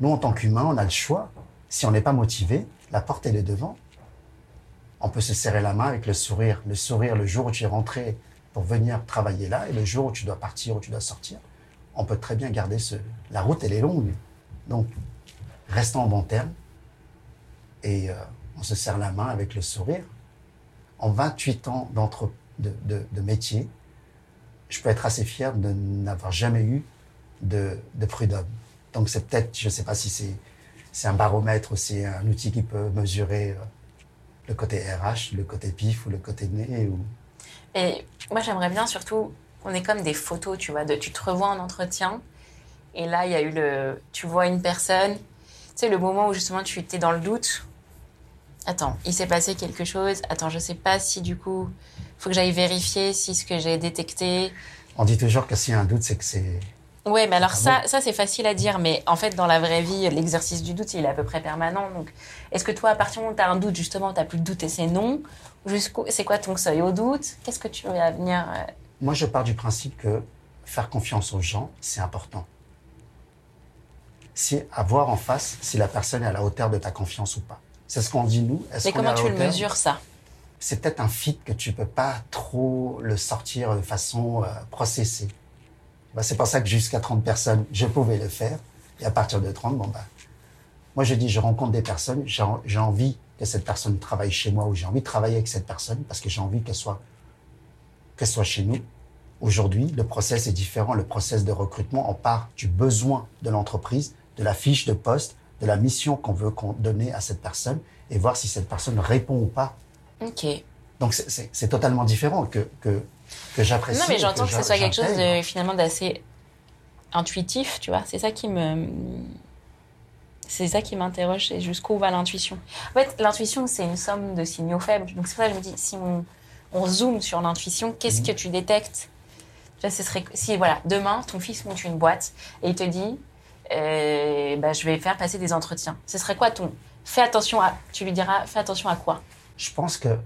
Nous, en tant qu'humains, on a le choix. Si on n'est pas motivé, la porte, elle est devant. On peut se serrer la main avec le sourire. Le sourire, le jour où tu es rentré pour venir travailler là, et le jour où tu dois partir, où tu dois sortir, on peut très bien garder ce... La route, elle est longue. Donc, restons en bon terme. Et euh, on se serre la main avec le sourire. En 28 ans de, de, de métier, je peux être assez fier de n'avoir jamais eu de, de prud'homme. Donc, c'est peut-être, je ne sais pas si c'est c'est un baromètre ou c'est un outil qui peut mesurer euh, le côté RH, le côté pif ou le côté nez. Ou... Et moi, j'aimerais bien surtout, on est comme des photos, tu vois, de, tu te revois en entretien, et là, il y a eu le, tu vois une personne, tu sais, le moment où justement tu étais dans le doute. Attends, il s'est passé quelque chose. Attends, je sais pas si du coup, faut que j'aille vérifier si ce que j'ai détecté. On dit toujours que s'il y a un doute, c'est que c'est. Ouais, mais alors Ah ça, ça c'est facile à dire, mais en fait, dans la vraie vie, l'exercice du doute, il est à peu près permanent. Donc, est-ce que toi, à partir du moment où tu as un doute, justement, tu plus de doute et c'est non Jusqu'où C'est quoi ton seuil au doute? Qu'est-ce que tu vas venir euh, Moi, je pars du principe que faire confiance aux gens, c'est important. C'est à voir en face si la personne est à la hauteur de ta confiance ou pas. C'est ce qu'on dit nous. Mais comment tu le mesures, ça? C'est peut-être un fit que tu peux pas trop le sortir de façon euh, processée. Bah, c'est pour ça que jusqu'à 30 personnes, je pouvais le faire. Et à partir de 30, bon, bah, moi, je dis, je rencontre des personnes, j'ai envie que cette personne travaille chez moi ou j'ai envie de travailler avec cette personne parce que j'ai envie qu'elle soit, qu'elle soit chez nous. Aujourd'hui, le process est différent. Le process de recrutement, on part du besoin de l'entreprise, de la fiche de poste, de la mission qu'on veut donner à cette personne et voir si cette personne répond ou pas. Ok. Donc, c'est- totalement différent que, que, que j'apprécie. Non, mais j'entends que, ce soit quelque chose de, finalement d'assez intuitif, tu vois. C'est ça qui me. C'est ça qui m'interroge, c'est jusqu'où va l'intuition. En fait, l'intuition, c'est une somme de signaux faibles. Donc, c'est pour ça que je me dis, si on, on zoome sur l'intuition, qu'est-ce Mhm. que tu détectes? Là, ce serait, si, voilà, demain, ton fils monte une boîte et il te dit, euh, bah, je vais faire passer des entretiens. Ce serait quoi ton. Fais attention à. Tu lui diras, fais attention à quoi? Je pense que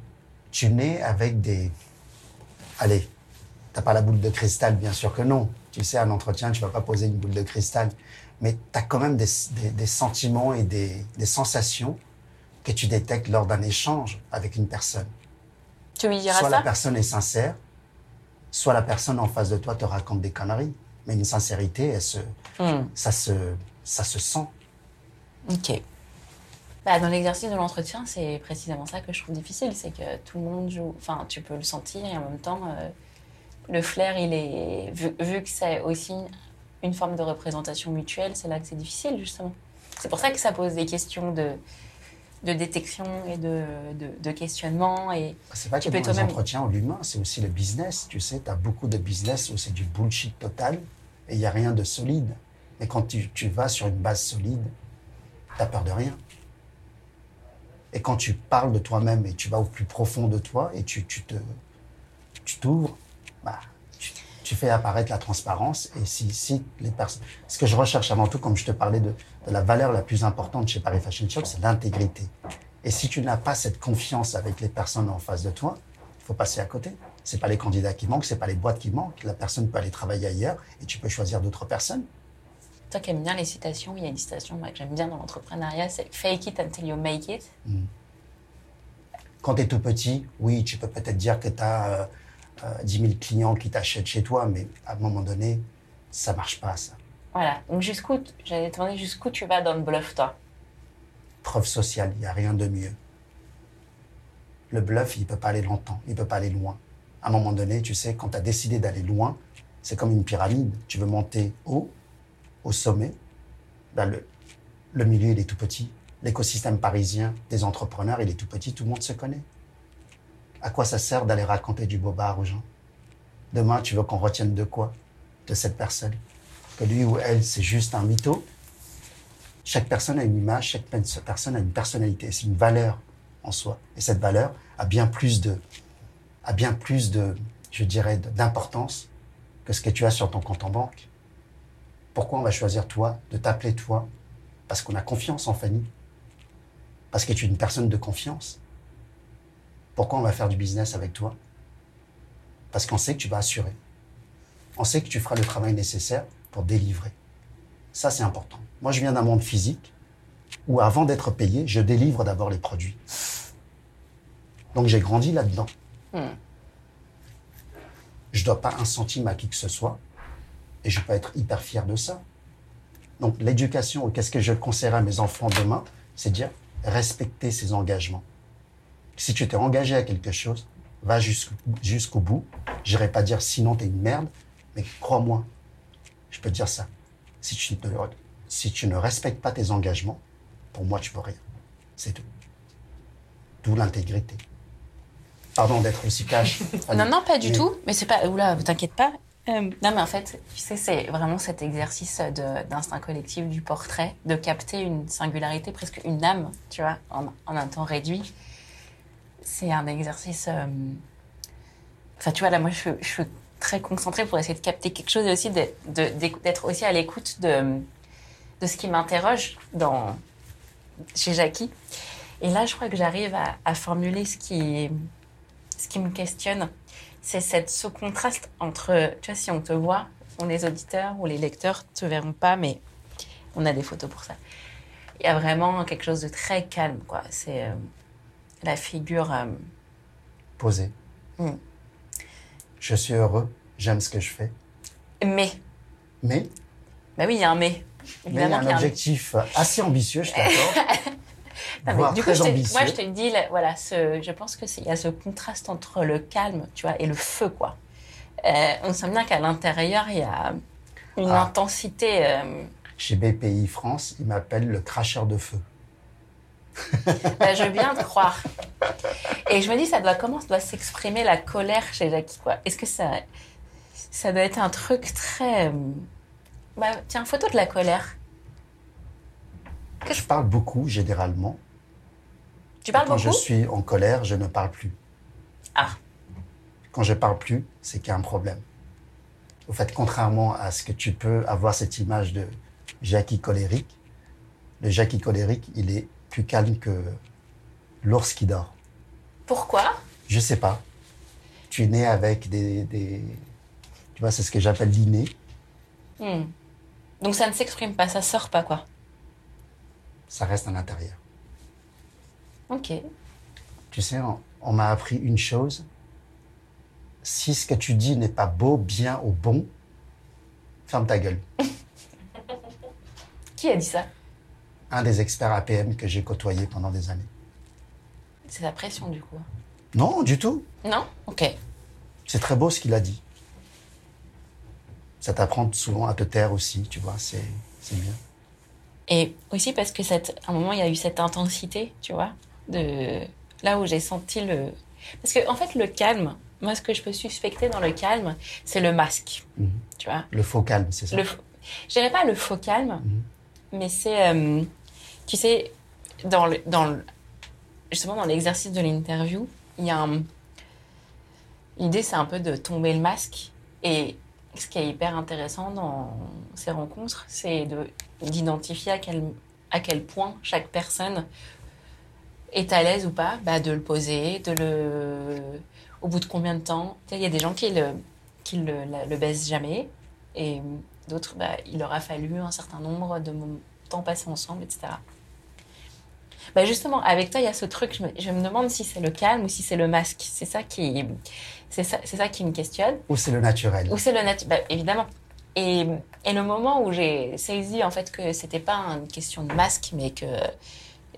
tu nais avec des. Allez, t'as pas la boule de cristal, bien sûr que non. Tu sais, à un entretien, tu vas pas poser une boule de cristal. Mais tu as quand même des, des- des sentiments et des, des sensations que tu détectes lors d'un échange avec une personne. Tu lui diras soit ça la personne est sincère, soit la personne en face de toi te raconte des conneries. Mais une sincérité, elle se, Hmm. ça, se, ça se sent. Ok. Bah, dans l'exercice de l'entretien, c'est précisément ça que je trouve difficile, c'est que tout le monde joue. Enfin, tu peux le sentir et en même temps, euh, le flair, il est vu, vu que c'est aussi une forme de représentation mutuelle, c'est là que c'est difficile justement. C'est pour ça que ça pose des questions de, de détection et de, de, de questionnement et C'est pas Tu que peux dans les entretiens l'humain, c'est aussi le business. Tu sais, tu as beaucoup de business où c'est du bullshit total et il n'y a rien de solide. Mais quand tu, tu vas sur une base solide, tu peur de rien. Et quand tu parles de toi-même et tu vas au plus profond de toi et tu, tu te, tu t'ouvres, bah, tu, tu fais apparaître la transparence. Et si, si les personnes, ce que je recherche avant tout, comme je te parlais de la valeur la plus importante chez Paris Fashion Shop, c'est l'intégrité. Et si tu n'as pas cette confiance avec les personnes en face de toi, il faut passer à côté. C'est pas les candidats qui manquent, c'est pas les boîtes qui manquent. La personne peut aller travailler ailleurs et tu peux choisir d'autres personnes. toi qui aimes bien les citations, il y a une citation moi, que j'aime bien dans l'entrepreneuriat, c'est fake it until you make it. Quand tu es tout petit, oui, tu peux peut-être dire que tu as 10 000 clients qui t'achètent chez toi, mais à un moment donné, ça marche pas, ça. Voilà. Donc jusqu'où, j'allais demander jusqu'où tu vas dans le bluff, toi? Preuve sociale, il n'y a rien de mieux. Le bluff, il peut pas aller longtemps, il peut pas aller loin. À un moment donné, tu sais, quand tu as décidé d'aller loin, c'est comme une pyramide. Tu veux monter haut, au sommet, ben le, le milieu, il est tout petit. L'écosystème parisien des entrepreneurs, il est tout petit, tout le monde se connaît. À quoi ça sert d'aller raconter du bobard aux gens? Demain, tu veux qu'on retienne de quoi? De cette personne? Lui ou elle, c'est juste un mytho Chaque personne a une image, chaque personne a une personnalité, c'est une valeur en soi. Et cette valeur a bien plus de, a bien plus de, je dirais, d'importance que ce que tu as sur ton compte en banque. Pourquoi on va choisir toi, de t'appeler toi? Parce qu'on a confiance en Fanny. Parce que tu es une personne de confiance. Pourquoi on va faire du business avec toi? Parce qu'on sait que tu vas assurer. On sait que tu feras le travail nécessaire pour délivrer. Ça, c'est important. Moi, je viens d'un monde physique où, avant d'être payé, je délivre d'abord les produits. Donc, j'ai grandi là-dedans. Hmm. Je ne dois pas un centime à qui que ce soit. Et je peux être hyper fier de ça. Donc, l'éducation, qu'est-ce que je conseillerais à mes enfants demain? C'est dire respecter ses engagements. Si tu t'es engagé à quelque chose, va jusqu'au bout. Je n'irai pas dire sinon tu es une merde, mais crois-moi, je peux te dire ça. Si tu, si tu ne respectes pas tes engagements, pour moi, tu peux rien. C'est tout. D'où l'intégrité. Pardon d'être aussi cash. non, non, pas du tout. Mais c'est pas. Oula, t'inquiète pas. Euh, non, mais en fait, tu sais, c'est vraiment cet exercice d'instinct collectif du portrait, de capter une singularité, presque une âme, tu vois, en, un temps réduit. C'est un exercice. Euh, enfin, tu vois, là, moi, je, je, suis très concentrée pour essayer de capter quelque chose et aussi d'être aussi à l'écoute de, de ce qui m'interroge dans chez Jackie. Et là, je crois que j'arrive à, à formuler ce qui, ce qui me questionne c'est cette, ce contraste entre, tu vois, si on te voit, on les auditeurs ou les lecteurs te verront pas, mais on a des photos pour ça. Il y a vraiment quelque chose de très calme, quoi. C'est euh, la figure euh, posée. Hmm. Je suis heureux, j'aime ce que je fais. Mais. Mais? Bah oui, il y a un mais. mais il y a un objectif assez ambitieux, je t'accorde. du coup, moi, je te dis, voilà, ce, je pense que il y a ce contraste entre le calme, tu vois, et le feu, quoi. Euh, on sent bien qu'à l'intérieur, il y a une ah. intensité. Euh, Chez BPI France, ils m'appellent le cracheur de feu. Ben, je veux bien te croire. Et je me dis, ça doit comment ça doit s'exprimer la colère chez Jackie, quoi? Est-ce que ça, ça doit être un truc très. Euh, bah, tiens, photo de la colère. Je parle beaucoup, généralement. Tu parles Quand je suis en colère, je ne parle plus. Ah. Quand je parle plus, c'est qu'il y a un problème. Au fait, contrairement à ce que tu peux avoir cette image de Jackie colérique, le Jackie colérique, il est plus calme que l'ours qui dort. Pourquoi? Je sais pas. Tu es né avec des, tu vois, c'est ce que j'appelle l'inné. Hmm. Donc ça ne s'exprime pas, ça sort pas quoi ça reste à l'intérieur. Ok. Tu sais, on, m'a appris une chose. Si ce que tu dis n'est pas beau, bien ou bon, ferme ta gueule. Qui a dit ça? Un des experts APM que j'ai côtoyé pendant des années. C'est la pression du coup Non, du tout. Non? Ok. C'est très beau ce qu'il a dit. Ça t'apprend souvent à te taire aussi, tu vois, c'est bien. Et aussi parce que cette, à un moment, il y a eu cette intensité, tu vois, de là où j'ai senti le. Parce que, en fait, le calme, moi, ce que je peux suspecter dans le calme, c'est le masque, mhm. tu vois. Le faux calme, c'est ça. Le... Je dirais pas le faux calme, mhm. mais c'est, euh, tu sais, dans dans justement dans l'exercice de l'interview, il y a. L'idée, c'est un peu de tomber le masque. Et ce qui est hyper intéressant dans ces rencontres, c'est de d'identifier à quel, à quel point chaque personne est à l'aise ou pas, bah, de le poser, de le, au bout de combien de temps. Il y a des gens qui le, qui le, le baissent jamais, et d'autres, bah, il leur a fallu un certain nombre de temps passés ensemble, etc. Bah justement, avec toi, il y a ce truc, je me, je me demande si c'est le calme ou si c'est le masque. C'est ça qui, c'est ça, c'est ça qui me questionne. Ou c'est le naturel. Ou c'est le naturel, bah, évidemment. Et, et, le moment où j'ai saisi en fait que c'était pas une question de masque, mais que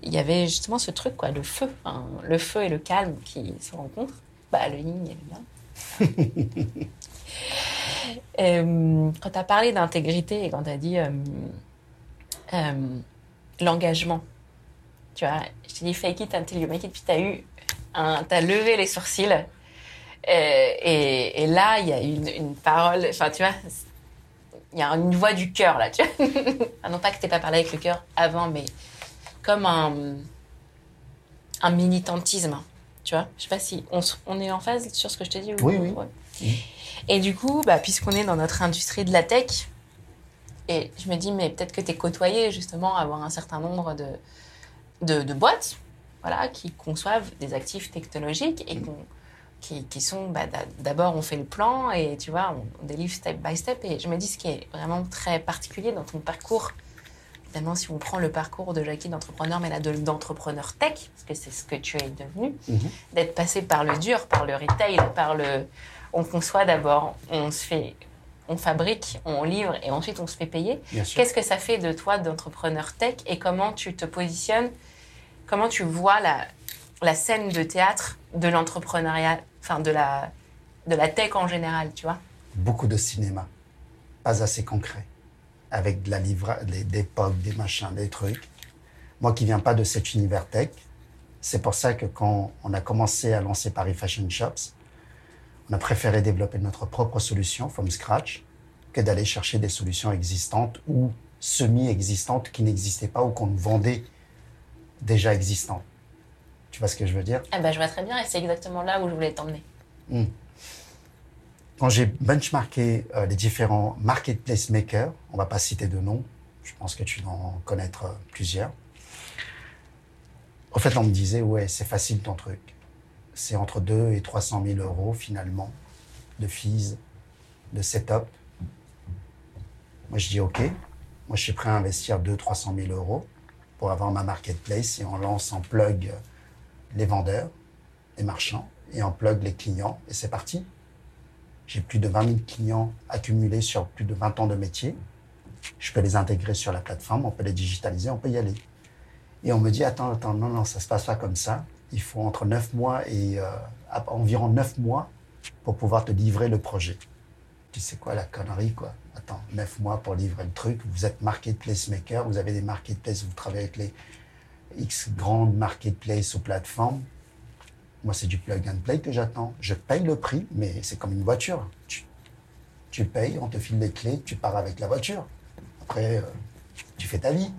il y avait justement ce truc, quoi, le feu, hein, le feu et le calme qui se rencontrent. Bah, le yin et le yang. Euh, quand tu as parlé d'intégrité et quand tu as dit euh, euh, l'engagement, tu vois, je t'ai dit fake it until you make it, puis tu as eu un, t'as levé les sourcils. Et, et, là, il y a une, une parole, enfin, tu vois, il y a une voix du cœur, là, tu vois. non pas que tu pas parlé avec le cœur avant, mais comme un, un militantisme, tu vois. Je sais pas si on, on, est en phase sur ce que je t'ai dit. Ou, oui, oui. Et du coup, bah, puisqu'on est dans notre industrie de la tech, et je me dis, mais peut-être que tu es côtoyé justement à avoir un certain nombre de, de, de, boîtes voilà, qui conçoivent des actifs technologiques et qui, qui, sont, bah, d'abord on fait le plan et tu vois, on, délivre step by step. Et je me dis, ce qui est vraiment très particulier dans ton parcours, évidemment, si on prend le parcours de Jackie d'entrepreneur, mais là d'entrepreneur tech, parce que c'est ce que tu es devenu, mhm. d'être passé par le dur, par le retail, par le, on conçoit d'abord, on se fait, on fabrique, on livre et ensuite on se fait payer. Qu'est-ce que ça fait de toi d'entrepreneur tech et comment tu te positionnes, comment tu vois la, la scène de théâtre de l'entrepreneuriat, enfin de la, de la tech en général, tu vois? Beaucoup de cinéma, pas assez concret, avec de la livre, des époques, des machins, des trucs. Moi qui viens pas de cet univers tech, c'est pour ça que quand on a commencé à lancer Paris Fashion Shops, on a préféré développer notre propre solution from scratch que d'aller chercher des solutions existantes ou semi-existantes qui n'existaient pas ou qu'on nous vendait déjà existantes. Tu vois ce que je veux dire? Eh ben, Je vois très bien et c'est exactement là où je voulais t'emmener. Hmm. Quand j'ai benchmarké euh, les différents marketplace makers, on va pas citer de noms, je pense que tu dois en connaître euh, plusieurs. En fait, on me disait, ouais, c'est facile ton truc c'est entre 2 et 300 000 euros finalement de fees, de setup. Moi, je dis OK. Moi, je suis prêt à investir 200-300 000 euros pour avoir ma marketplace et on lance en plug les vendeurs, les marchands et en plug les clients et c'est parti. J'ai plus de 20 000 clients accumulés sur plus de 20 ans de métier. Je peux les intégrer sur la plateforme, on peut les digitaliser, on peut y aller. Et on me dit, attends, attends, non, non, ça se passe pas comme ça il faut entre 9 mois et euh, environ 9 mois pour pouvoir te livrer le projet. Tu sais quoi, la connerie, quoi. Attends, 9 mois pour livrer le truc. Vous êtes marketplace maker, vous avez des marketplaces, vous travaillez avec les X grandes marketplaces ou plateformes. Moi, c'est du plug and play que j'attends. Je paye le prix, mais c'est comme une voiture. Tu, tu, payes, on te file les clés, tu pars avec la voiture. Après, euh, tu fais ta vie.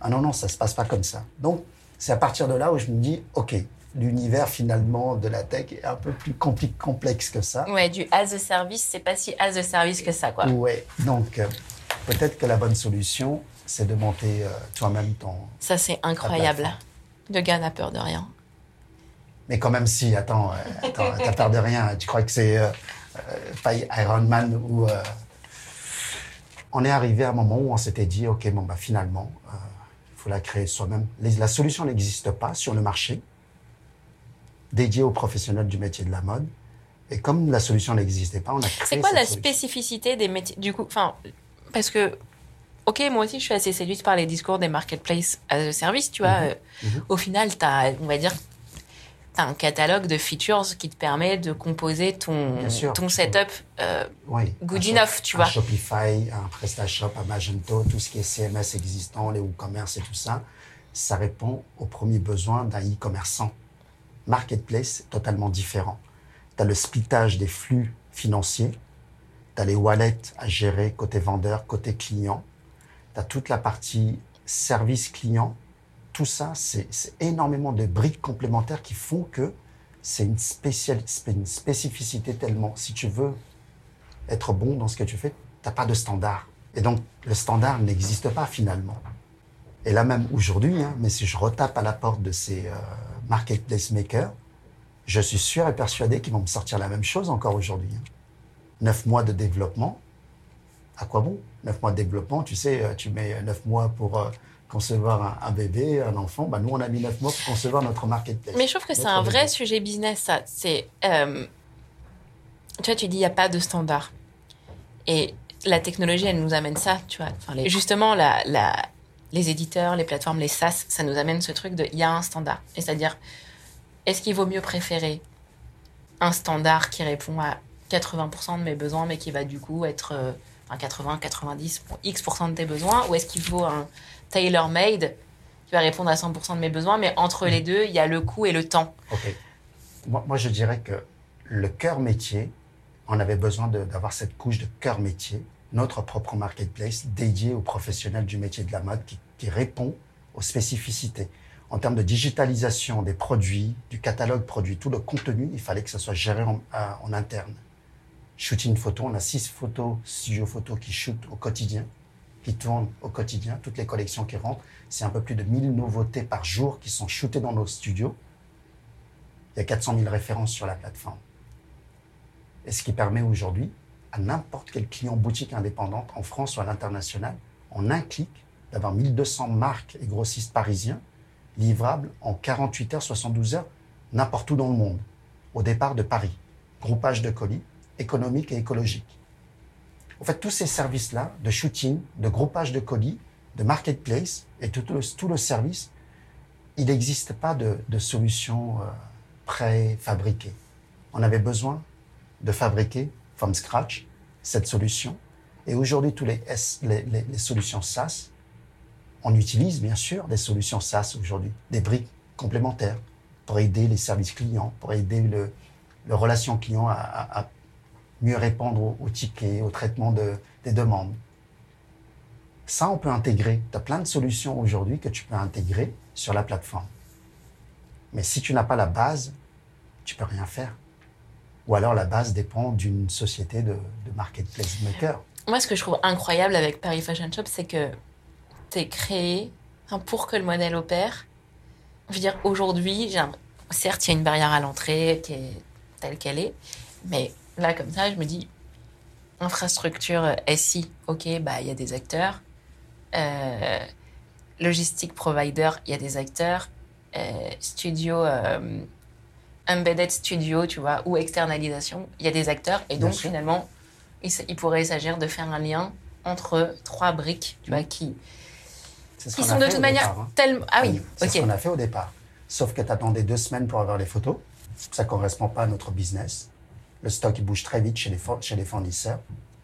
Ah non, non, ça se passe pas comme ça. Donc, c'est à partir de là où je me dis, OK, l'univers finalement de la tech est un peu plus complexe que ça. Ouais, du as a service, c'est pas si as a service que ça, quoi. Ouais, donc euh, peut-être que la bonne solution, c'est de monter euh, toi-même ton. Ça, c'est incroyable. Le gars n'a peur de rien. Mais quand même, si, attends, euh, attends t'as peur de rien. Tu crois que c'est Iron Man ou. On est arrivé à un moment où on s'était dit, OK, bon, bah finalement, la créer soi-même. La solution n'existe pas sur le marché dédiée aux professionnels du métier de la mode. Et comme la solution n'existait pas, on a créé. C'est quoi la spécificité des métiers Du coup, enfin, parce que, ok, moi aussi, je suis assez séduite par les discours des marketplaces as a service. Tu vois, mhm. Euh, mhm. au final, as, on va dire, un catalogue de features qui te permet de composer ton, ton setup euh, good enough, tu vois. Shopify, un PrestaShop, un Magento, tout ce qui est CMS existant, les e-commerce et tout ça, ça répond aux premiers besoins d'un e-commerçant. Marketplace, totalement différent. Tu as le splittage des flux financiers, tu as les wallets à gérer côté vendeur, côté client, tu as toute la partie service client, tout ça, c'est énormément de briques complémentaires qui font que c'est une, spécificité tellement. Si tu veux être bon dans ce que tu fais, tu n'as pas de standard. Et donc, le standard n'existe pas finalement. Et là même aujourd'hui, hein, mais si je retape à la porte de ces euh, marketplace makers, je suis sûr et persuadé qu'ils vont me sortir la même chose encore aujourd'hui. Hein. Neuf mois de développement, à quoi bon? Neuf mois de développement, tu sais, euh, tu mets neuf mois pour euh, concevoir un, bébé, un enfant, bah nous, on a mis neuf mois pour concevoir notre marketplace. Mais je trouve que c'est un vrai sujet business, ça. C'est, euh, tu vois, tu dis, il n'y a pas de standard. Et la technologie, elle nous amène ça, tu vois. Enfin, justement, la, la, les éditeurs, les plateformes, les SaaS, ça nous amène ce truc de il y a un standard. Et c'est-à-dire, est-ce qu'il vaut mieux préférer un standard qui répond à 80% de mes besoins, mais qui va du coup être euh, enfin 80, 90, pour X% de tes besoins, ou est-ce qu'il faut un tailor-made qui va répondre à 100% de mes besoins, mais entre les deux, il y a le coût et le temps. Ok. Moi, je dirais que le cœur métier, on avait besoin d'avoir cette couche de cœur métier, notre propre marketplace dédié aux professionnels du métier de la mode qui, répond aux spécificités. En termes de digitalisation des produits, du catalogue produit, tout le contenu, il fallait que ça soit géré en interne. Shooting photo, on a six photos, studio photo qui shootent au quotidien, qui tournent au quotidien, toutes les collections qui rentrent. C'est un peu plus de 1000 nouveautés par jour qui sont shootées dans nos studios. Il y a 400 000 références sur la plateforme. Et ce qui permet aujourd'hui à n'importe quel client boutique indépendante en France ou à l'international, en un clic, d'avoir 1200 marques et grossistes parisiens livrables en 48 heures, 72 heures, n'importe où dans le monde, au départ de Paris. Groupage de colis, économique et écologique. En fait, tous ces services-là, de shooting, de groupage de colis, de marketplace et tout le, service, il n'existe pas de, solution euh, préfabriquée. On avait besoin de fabriquer from scratch cette solution. Et aujourd'hui, tous les, solutions SaaS, on utilise bien sûr des solutions SaaS aujourd'hui, des briques complémentaires pour aider les services clients, pour aider le, le relation client à mieux répondre aux, aux tickets, au traitement de, des demandes. Ça, on peut intégrer. Tu as plein de solutions aujourd'hui que tu peux intégrer sur la plateforme. Mais si tu n'as pas la base, tu peux rien faire. Ou alors la base dépend d'une société de, marketplace maker. Moi, ce que je trouve incroyable avec Paris Fashion Shop, c'est que t'es créé enfin, pour que le modèle opère. Je veux dire, aujourd'hui, certes, il y a une barrière à l'entrée qui est telle qu'elle est, mais là, comme ça, je me dis, infrastructure euh, SI, ok, bah, il y a des acteurs. Euh, logistique provider, il y a des acteurs. Euh, studio, euh, embedded studio, tu vois, ou externalisation, il y a des acteurs. Et donc, finalement, il, pourrait s'agir de faire un lien entre trois briques, tu vois, qui, qui sont de toute manière départ, hein. tellement... Ah oui, C'est ce qu'on a fait au départ. Sauf que tu attendais deux semaines pour avoir les photos. Ça ne correspond pas à notre business. Le stock bouge très vite chez les, chez les fournisseurs.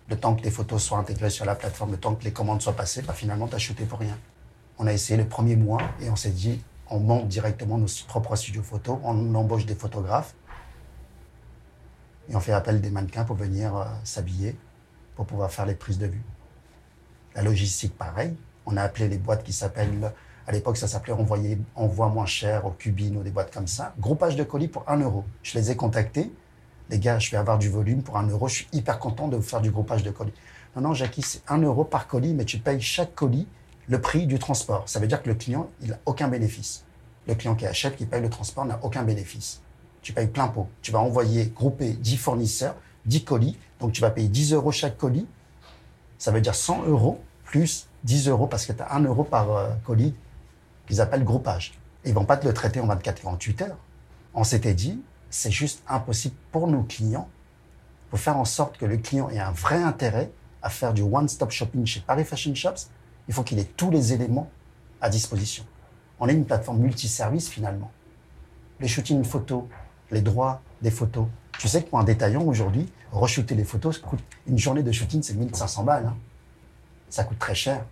Le temps que les photos soient intégrées sur la plateforme, le temps que les commandes soient passées, bah, finalement, tu as shooté pour rien. On a essayé le premier mois et on s'est dit, on monte directement nos propres studios photos, on embauche des photographes et on fait appel des mannequins pour venir euh, s'habiller, pour pouvoir faire les prises de vue. La logistique, pareil. On a appelé les boîtes qui s'appellent, à l'époque, ça s'appelait envoyer, envoi moins cher au Cubine ou des boîtes comme ça. Groupage de colis pour 1 euro. Je les ai contactés. Les gars, je vais avoir du volume pour 1 euro. Je suis hyper content de vous faire du groupage de colis. Non, non, Jackie, c'est 1 euro par colis, mais tu payes chaque colis le prix du transport. Ça veut dire que le client, il n'a aucun bénéfice. Le client qui achète, qui paye le transport, n'a aucun bénéfice. Tu payes plein pot. Tu vas envoyer, grouper 10 fournisseurs, 10 colis. Donc, tu vas payer 10 euros chaque colis. Ça veut dire 100 euros plus 10 euros parce que tu as 1 euro par euh, colis qu'ils appellent groupage. Ils vont pas te le traiter en 24-48 heures. On s'était dit, c'est juste impossible pour nos clients. pour faire en sorte que le client ait un vrai intérêt à faire du one-stop shopping chez Paris Fashion Shops. Il faut qu'il ait tous les éléments à disposition. On est une plateforme multiservice finalement. Les shootings photos, les droits des photos. Tu sais que pour un détaillant aujourd'hui, re-shooter les photos, coûte une journée de shooting, c'est 1500 balles. hein. Ça coûte très cher.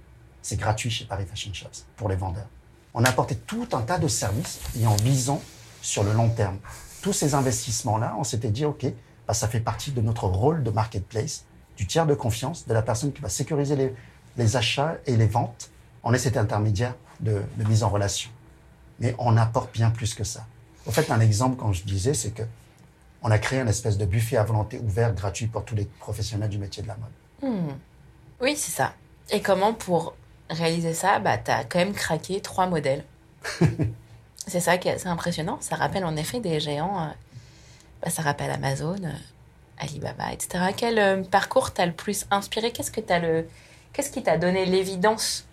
C'est gratuit chez Paris Fashion Shops pour les vendeurs. On a apporté tout un tas de services et en visant sur le long terme. Tous ces investissements-là, on s'était dit, OK, bah, ça fait partie de notre rôle de marketplace, du tiers de confiance, de la personne qui va sécuriser les, les achats et les ventes. On est cet intermédiaire de, de mise en relation. Mais on apporte bien plus que ça. Au fait, un exemple, quand je disais, c'est que on a créé un espèce de buffet à volonté ouvert, gratuit pour tous les professionnels du métier de la mode. Hmm. Oui, c'est ça. Et comment pour réaliser ça, bah, tu as quand même craqué trois modèles. c'est ça qui est assez impressionnant. Ça rappelle en effet des géants. euh, bah, ça rappelle Amazon, euh, Alibaba, etc. Quel euh, parcours t'a le plus inspiré? Qu'est-ce que t'as le Qu'est-ce qui t'a donné l'évidence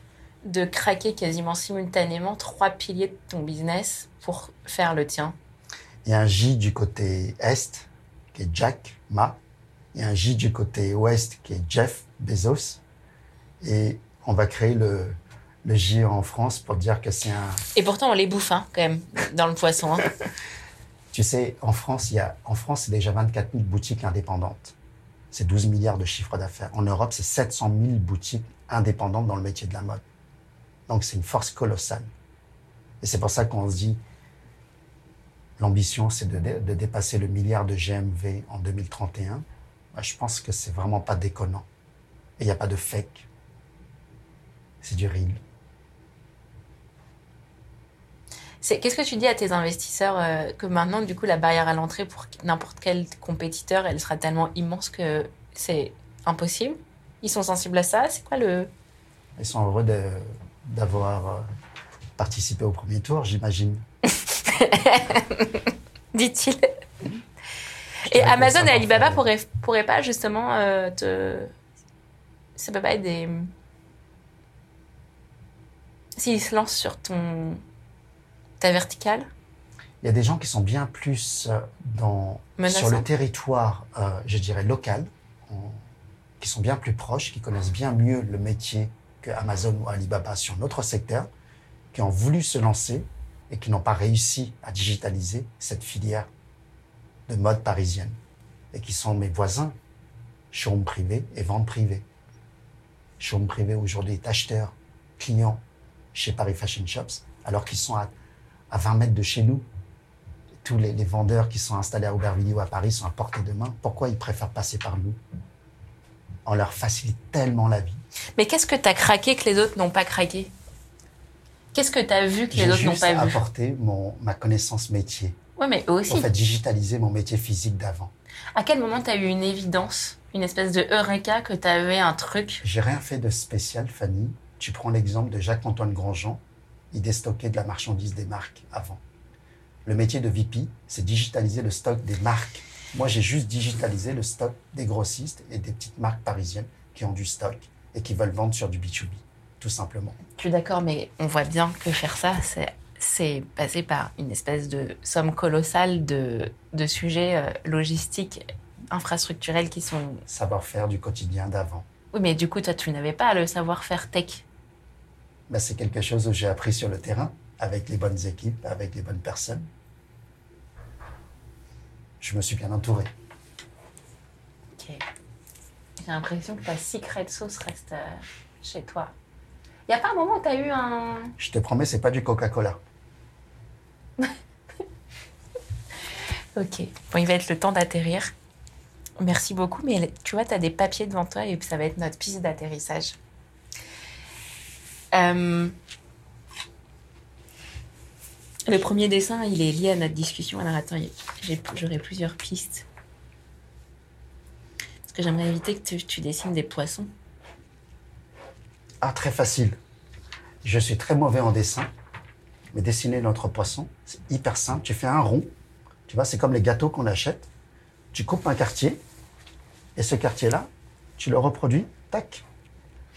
de craquer quasiment simultanément trois piliers de ton business pour faire le tien? Il y a un J du côté Est, qui est Jack Ma. Il y a un J du côté Ouest, qui est Jeff Bezos. Et on va créer le, le géant en France pour dire que c'est un. Et pourtant, on les bouffe, hein, quand même, dans le poisson. hein. Tu sais, en France, il y a, en France, c'est déjà 24 000 boutiques indépendantes. C'est 12 milliards de chiffre d'affaires. En Europe, c'est 700 000 boutiques indépendantes dans le métier de la mode. Donc, c'est une force colossale. Et c'est pour ça qu'on se dit, l'ambition, c'est de, dé- de dépasser le milliard de GMV en 2031. Bah, je pense que c'est vraiment pas déconnant. Et il n'y a pas de fake. C'est du real. C'est- Qu'est-ce que tu dis à tes investisseurs euh, que maintenant, du coup, la barrière à l'entrée pour n'importe quel compétiteur, elle sera tellement immense que c'est impossible? Ils sont sensibles à ça? C'est quoi le... Ils sont heureux d'avoir euh, participé au premier tour, j'imagine. dit-il. Et Amazon et Alibaba pourraient pas justement euh, te... Ça peut pas être des... S'ils se lancent sur ton... ta verticale? Il y a des gens qui sont bien plus euh, dans, Menaçant. sur le territoire, euh, je dirais, local, en- qui sont bien plus proches, qui connaissent bien mieux le métier que Amazon ou Alibaba sur notre secteur, qui ont voulu se lancer et qui n'ont pas réussi à digitaliser cette filière de mode parisienne. Et qui sont mes voisins, showroom privé et vente privée. Showroom privé aujourd'hui est acheteur, client chez Paris Fashion Shops, alors qu'ils sont à, à 20 mètres de chez nous tous les, les vendeurs qui sont installés à Aubervilliers ou à Paris sont à portée de main. Pourquoi ils préfèrent passer par nous? On leur facilite tellement la vie. Mais qu'est-ce que tu as craqué que les autres n'ont pas craqué? Qu'est-ce que tu as vu que les J'ai autres n'ont pas vu? apporté mon, ma connaissance métier. Ouais, mais eux aussi. En fait, digitaliser mon métier physique d'avant. À quel moment tu as eu une évidence, une espèce de eureka que tu avais un truc? J'ai rien fait de spécial, Fanny. Tu prends l'exemple de Jacques-Antoine Grandjean. Il déstockait de la marchandise des marques avant. Le métier de VP, c'est digitaliser le stock des marques. Moi, j'ai juste digitalisé le stock des grossistes et des petites marques parisiennes qui ont du stock et qui veulent vendre sur du B2B, tout simplement. Je suis d'accord, mais on voit bien que faire ça, c'est c'est passé par une espèce de somme colossale de, de sujets euh, logistiques, infrastructurels qui sont... Savoir-faire du quotidien d'avant. Oui, mais du coup, toi, tu n'avais pas le savoir-faire tech. Ben, c'est quelque chose que j'ai appris sur le terrain, avec les bonnes équipes, avec les bonnes personnes. Je me suis bien entouré. Ok. J'ai l'impression que ta secret sauce reste euh, chez toi. Il n'y a pas un moment où tu as eu un... Je te promets, c'est pas du Coca-Cola. Ok. Bon, il va être le temps d'atterrir. Merci beaucoup, mais tu vois, tu as des papiers devant toi et ça va être notre piste d'atterrissage. Euh, Le premier dessin, il est lié à notre discussion. Alors attends, j'aurai plusieurs pistes. Parce que j'aimerais éviter que tu, tu dessines des poissons. Ah, très facile. Je suis très mauvais en dessin, mais dessiner notre poisson, c'est hyper simple. Tu fais un rond, tu vois, c'est comme les gâteaux qu'on achète. Tu coupes un quartier, et ce quartier-là, tu le reproduis, tac.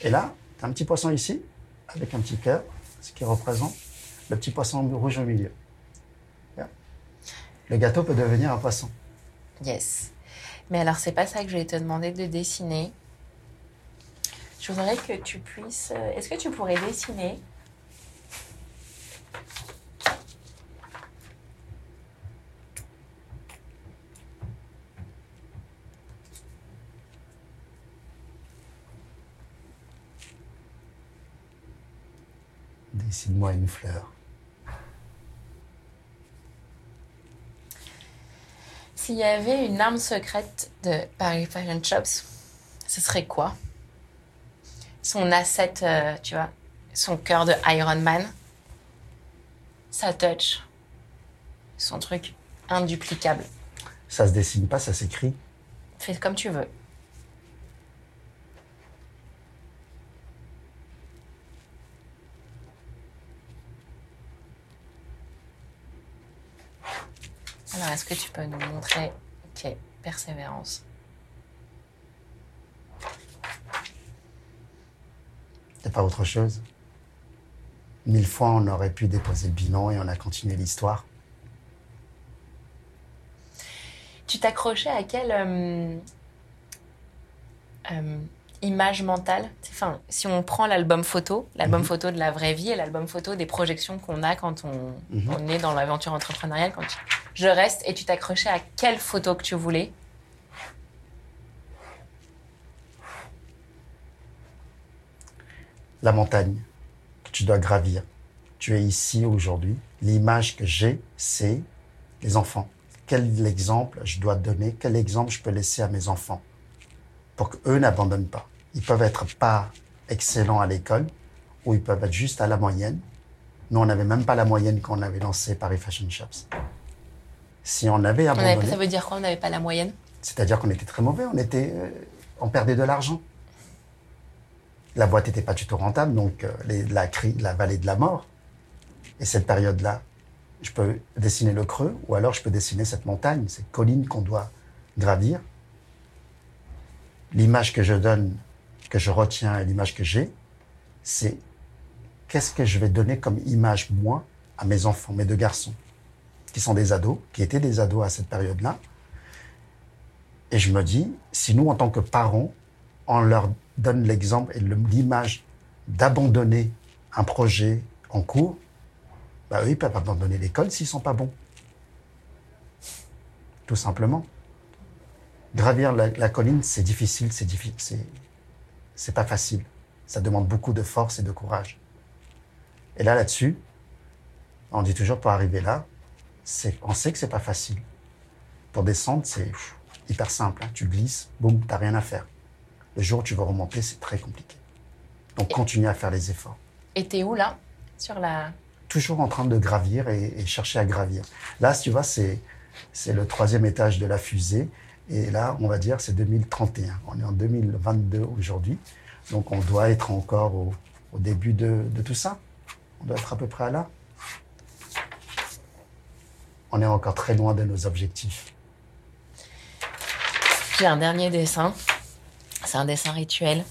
Et là, tu as un petit poisson ici, avec un petit cœur, ce qui représente le petit poisson rouge au milieu. Le gâteau peut devenir un poisson. Yes. Mais alors, c'est pas ça que je vais te demander de dessiner. Je voudrais que tu puisses. euh, Est-ce que tu pourrais dessiner? Dessine-moi une fleur. S'il y avait une arme secrète de Paris Fashion Shops, ce serait quoi? Son asset, euh, tu vois, son cœur de Iron Man, sa touch, son truc induplicable. Ça se dessine pas, ça s'écrit. Fais comme tu veux. Alors, est-ce que tu peux nous montrer Ok, persévérance. Il n'y a pas autre chose? Mille fois, on aurait pu déposer le bilan et on a continué l'histoire. Tu t'accrochais à quelle euh, euh, image mentale? Enfin, si on prend l'album photo, l'album Mhm. photo de la vraie vie et l'album photo des projections qu'on a quand on, Mhm. on est dans l'aventure entrepreneuriale, quand tu- je reste et tu t'accrochais à quelle photo que tu voulais? La montagne que tu dois gravir. Tu es ici aujourd'hui. L'image que j'ai, c'est les enfants. Quel exemple je dois donner? Quel exemple je peux laisser à mes enfants pour qu'eux n'abandonnent pas? Ils peuvent être pas excellents à l'école ou ils peuvent être juste à la moyenne. Nous, on n'avait même pas la moyenne quand on avait lancé Paris Fashion Shops. Si on avait On avait- Ça veut dire quoi On n'avait pas la moyenne? C'est-à-dire qu'on était très mauvais, on, était, euh, on perdait de l'argent. La boîte n'était pas du tout rentable, donc euh, les- la, cri- la vallée de la mort. Et cette période-là, je peux dessiner le creux, ou alors je peux dessiner cette montagne, cette colline qu'on doit gravir. L'image que je donne, que je retiens et l'image que j'ai, c'est qu'est-ce que je vais donner comme image, moi, à mes enfants, mes deux garçons, qui sont des ados, qui étaient des ados à cette période-là. Et je me dis, si nous, en tant que parents, on leur donne l'exemple et l'image d'abandonner un projet en cours, bah, eux, ils peuvent abandonner l'école s'ils sont pas bons. Tout simplement. Gravir la, colline, c'est difficile, c'est difficile, c'est, pas facile. Ça demande beaucoup de force et de courage. Et là, là-dessus, on dit toujours pour arriver là, on sait que c'est pas facile. Pour descendre, c'est hyper simple. hein. Tu glisses, boum, t'as rien à faire. Le jour où tu veux remonter, c'est très compliqué. Donc, continue à faire les efforts. Et t'es où là? Sur la. Toujours en train de gravir et, et chercher à gravir. Là, tu vois, c'est, c'est le troisième étage de la fusée. Et là, on va dire, c'est 2031. On est en 2022 aujourd'hui. Donc, on doit être encore au, au début de, de tout ça. On doit être à peu près à là. On est encore très loin de nos objectifs. J'ai un dernier dessin. C'est un dessin rituel.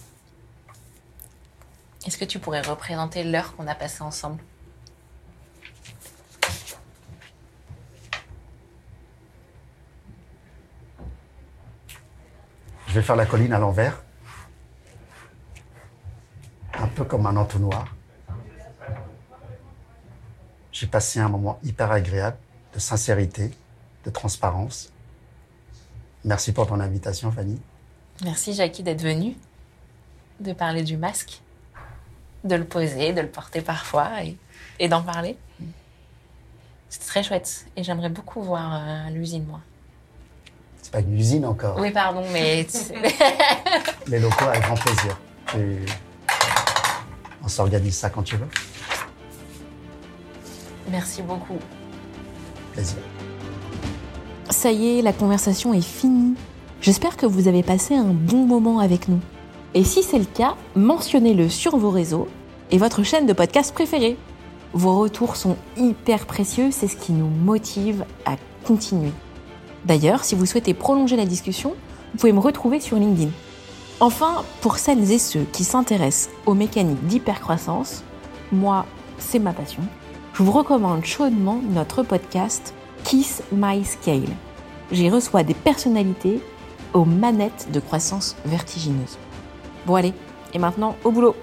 Est-ce que tu pourrais représenter l'heure qu'on a passée ensemble? Je vais faire la colline à l'envers. Un peu comme un entonnoir. J'ai passé un moment hyper agréable de sincérité, de transparence. Merci pour ton invitation, Fanny. Merci Jackie d'être venue, de parler du masque, de le poser, de le porter parfois et, et d'en parler. C'est très chouette et j'aimerais beaucoup voir euh, l'usine, moi. C'est pas une usine encore. Oui, pardon, mais Les locaux avec grand plaisir. Et on s'organise ça quand tu veux. merci beaucoup. Ça y est, la conversation est finie. J'espère que vous avez passé un bon moment avec nous. Et si c'est le cas, mentionnez-le sur vos réseaux et votre chaîne de podcast préférée. Vos retours sont hyper précieux, c'est ce qui nous motive à continuer. D'ailleurs, si vous souhaitez prolonger la discussion, vous pouvez me retrouver sur LinkedIn. Enfin, pour celles et ceux qui s'intéressent aux mécaniques d'hypercroissance, moi, c'est ma passion, je vous recommande chaudement notre podcast Kiss My Scale. J'y reçois des personnalités aux manettes de croissance vertigineuse. Bon allez, et maintenant au boulot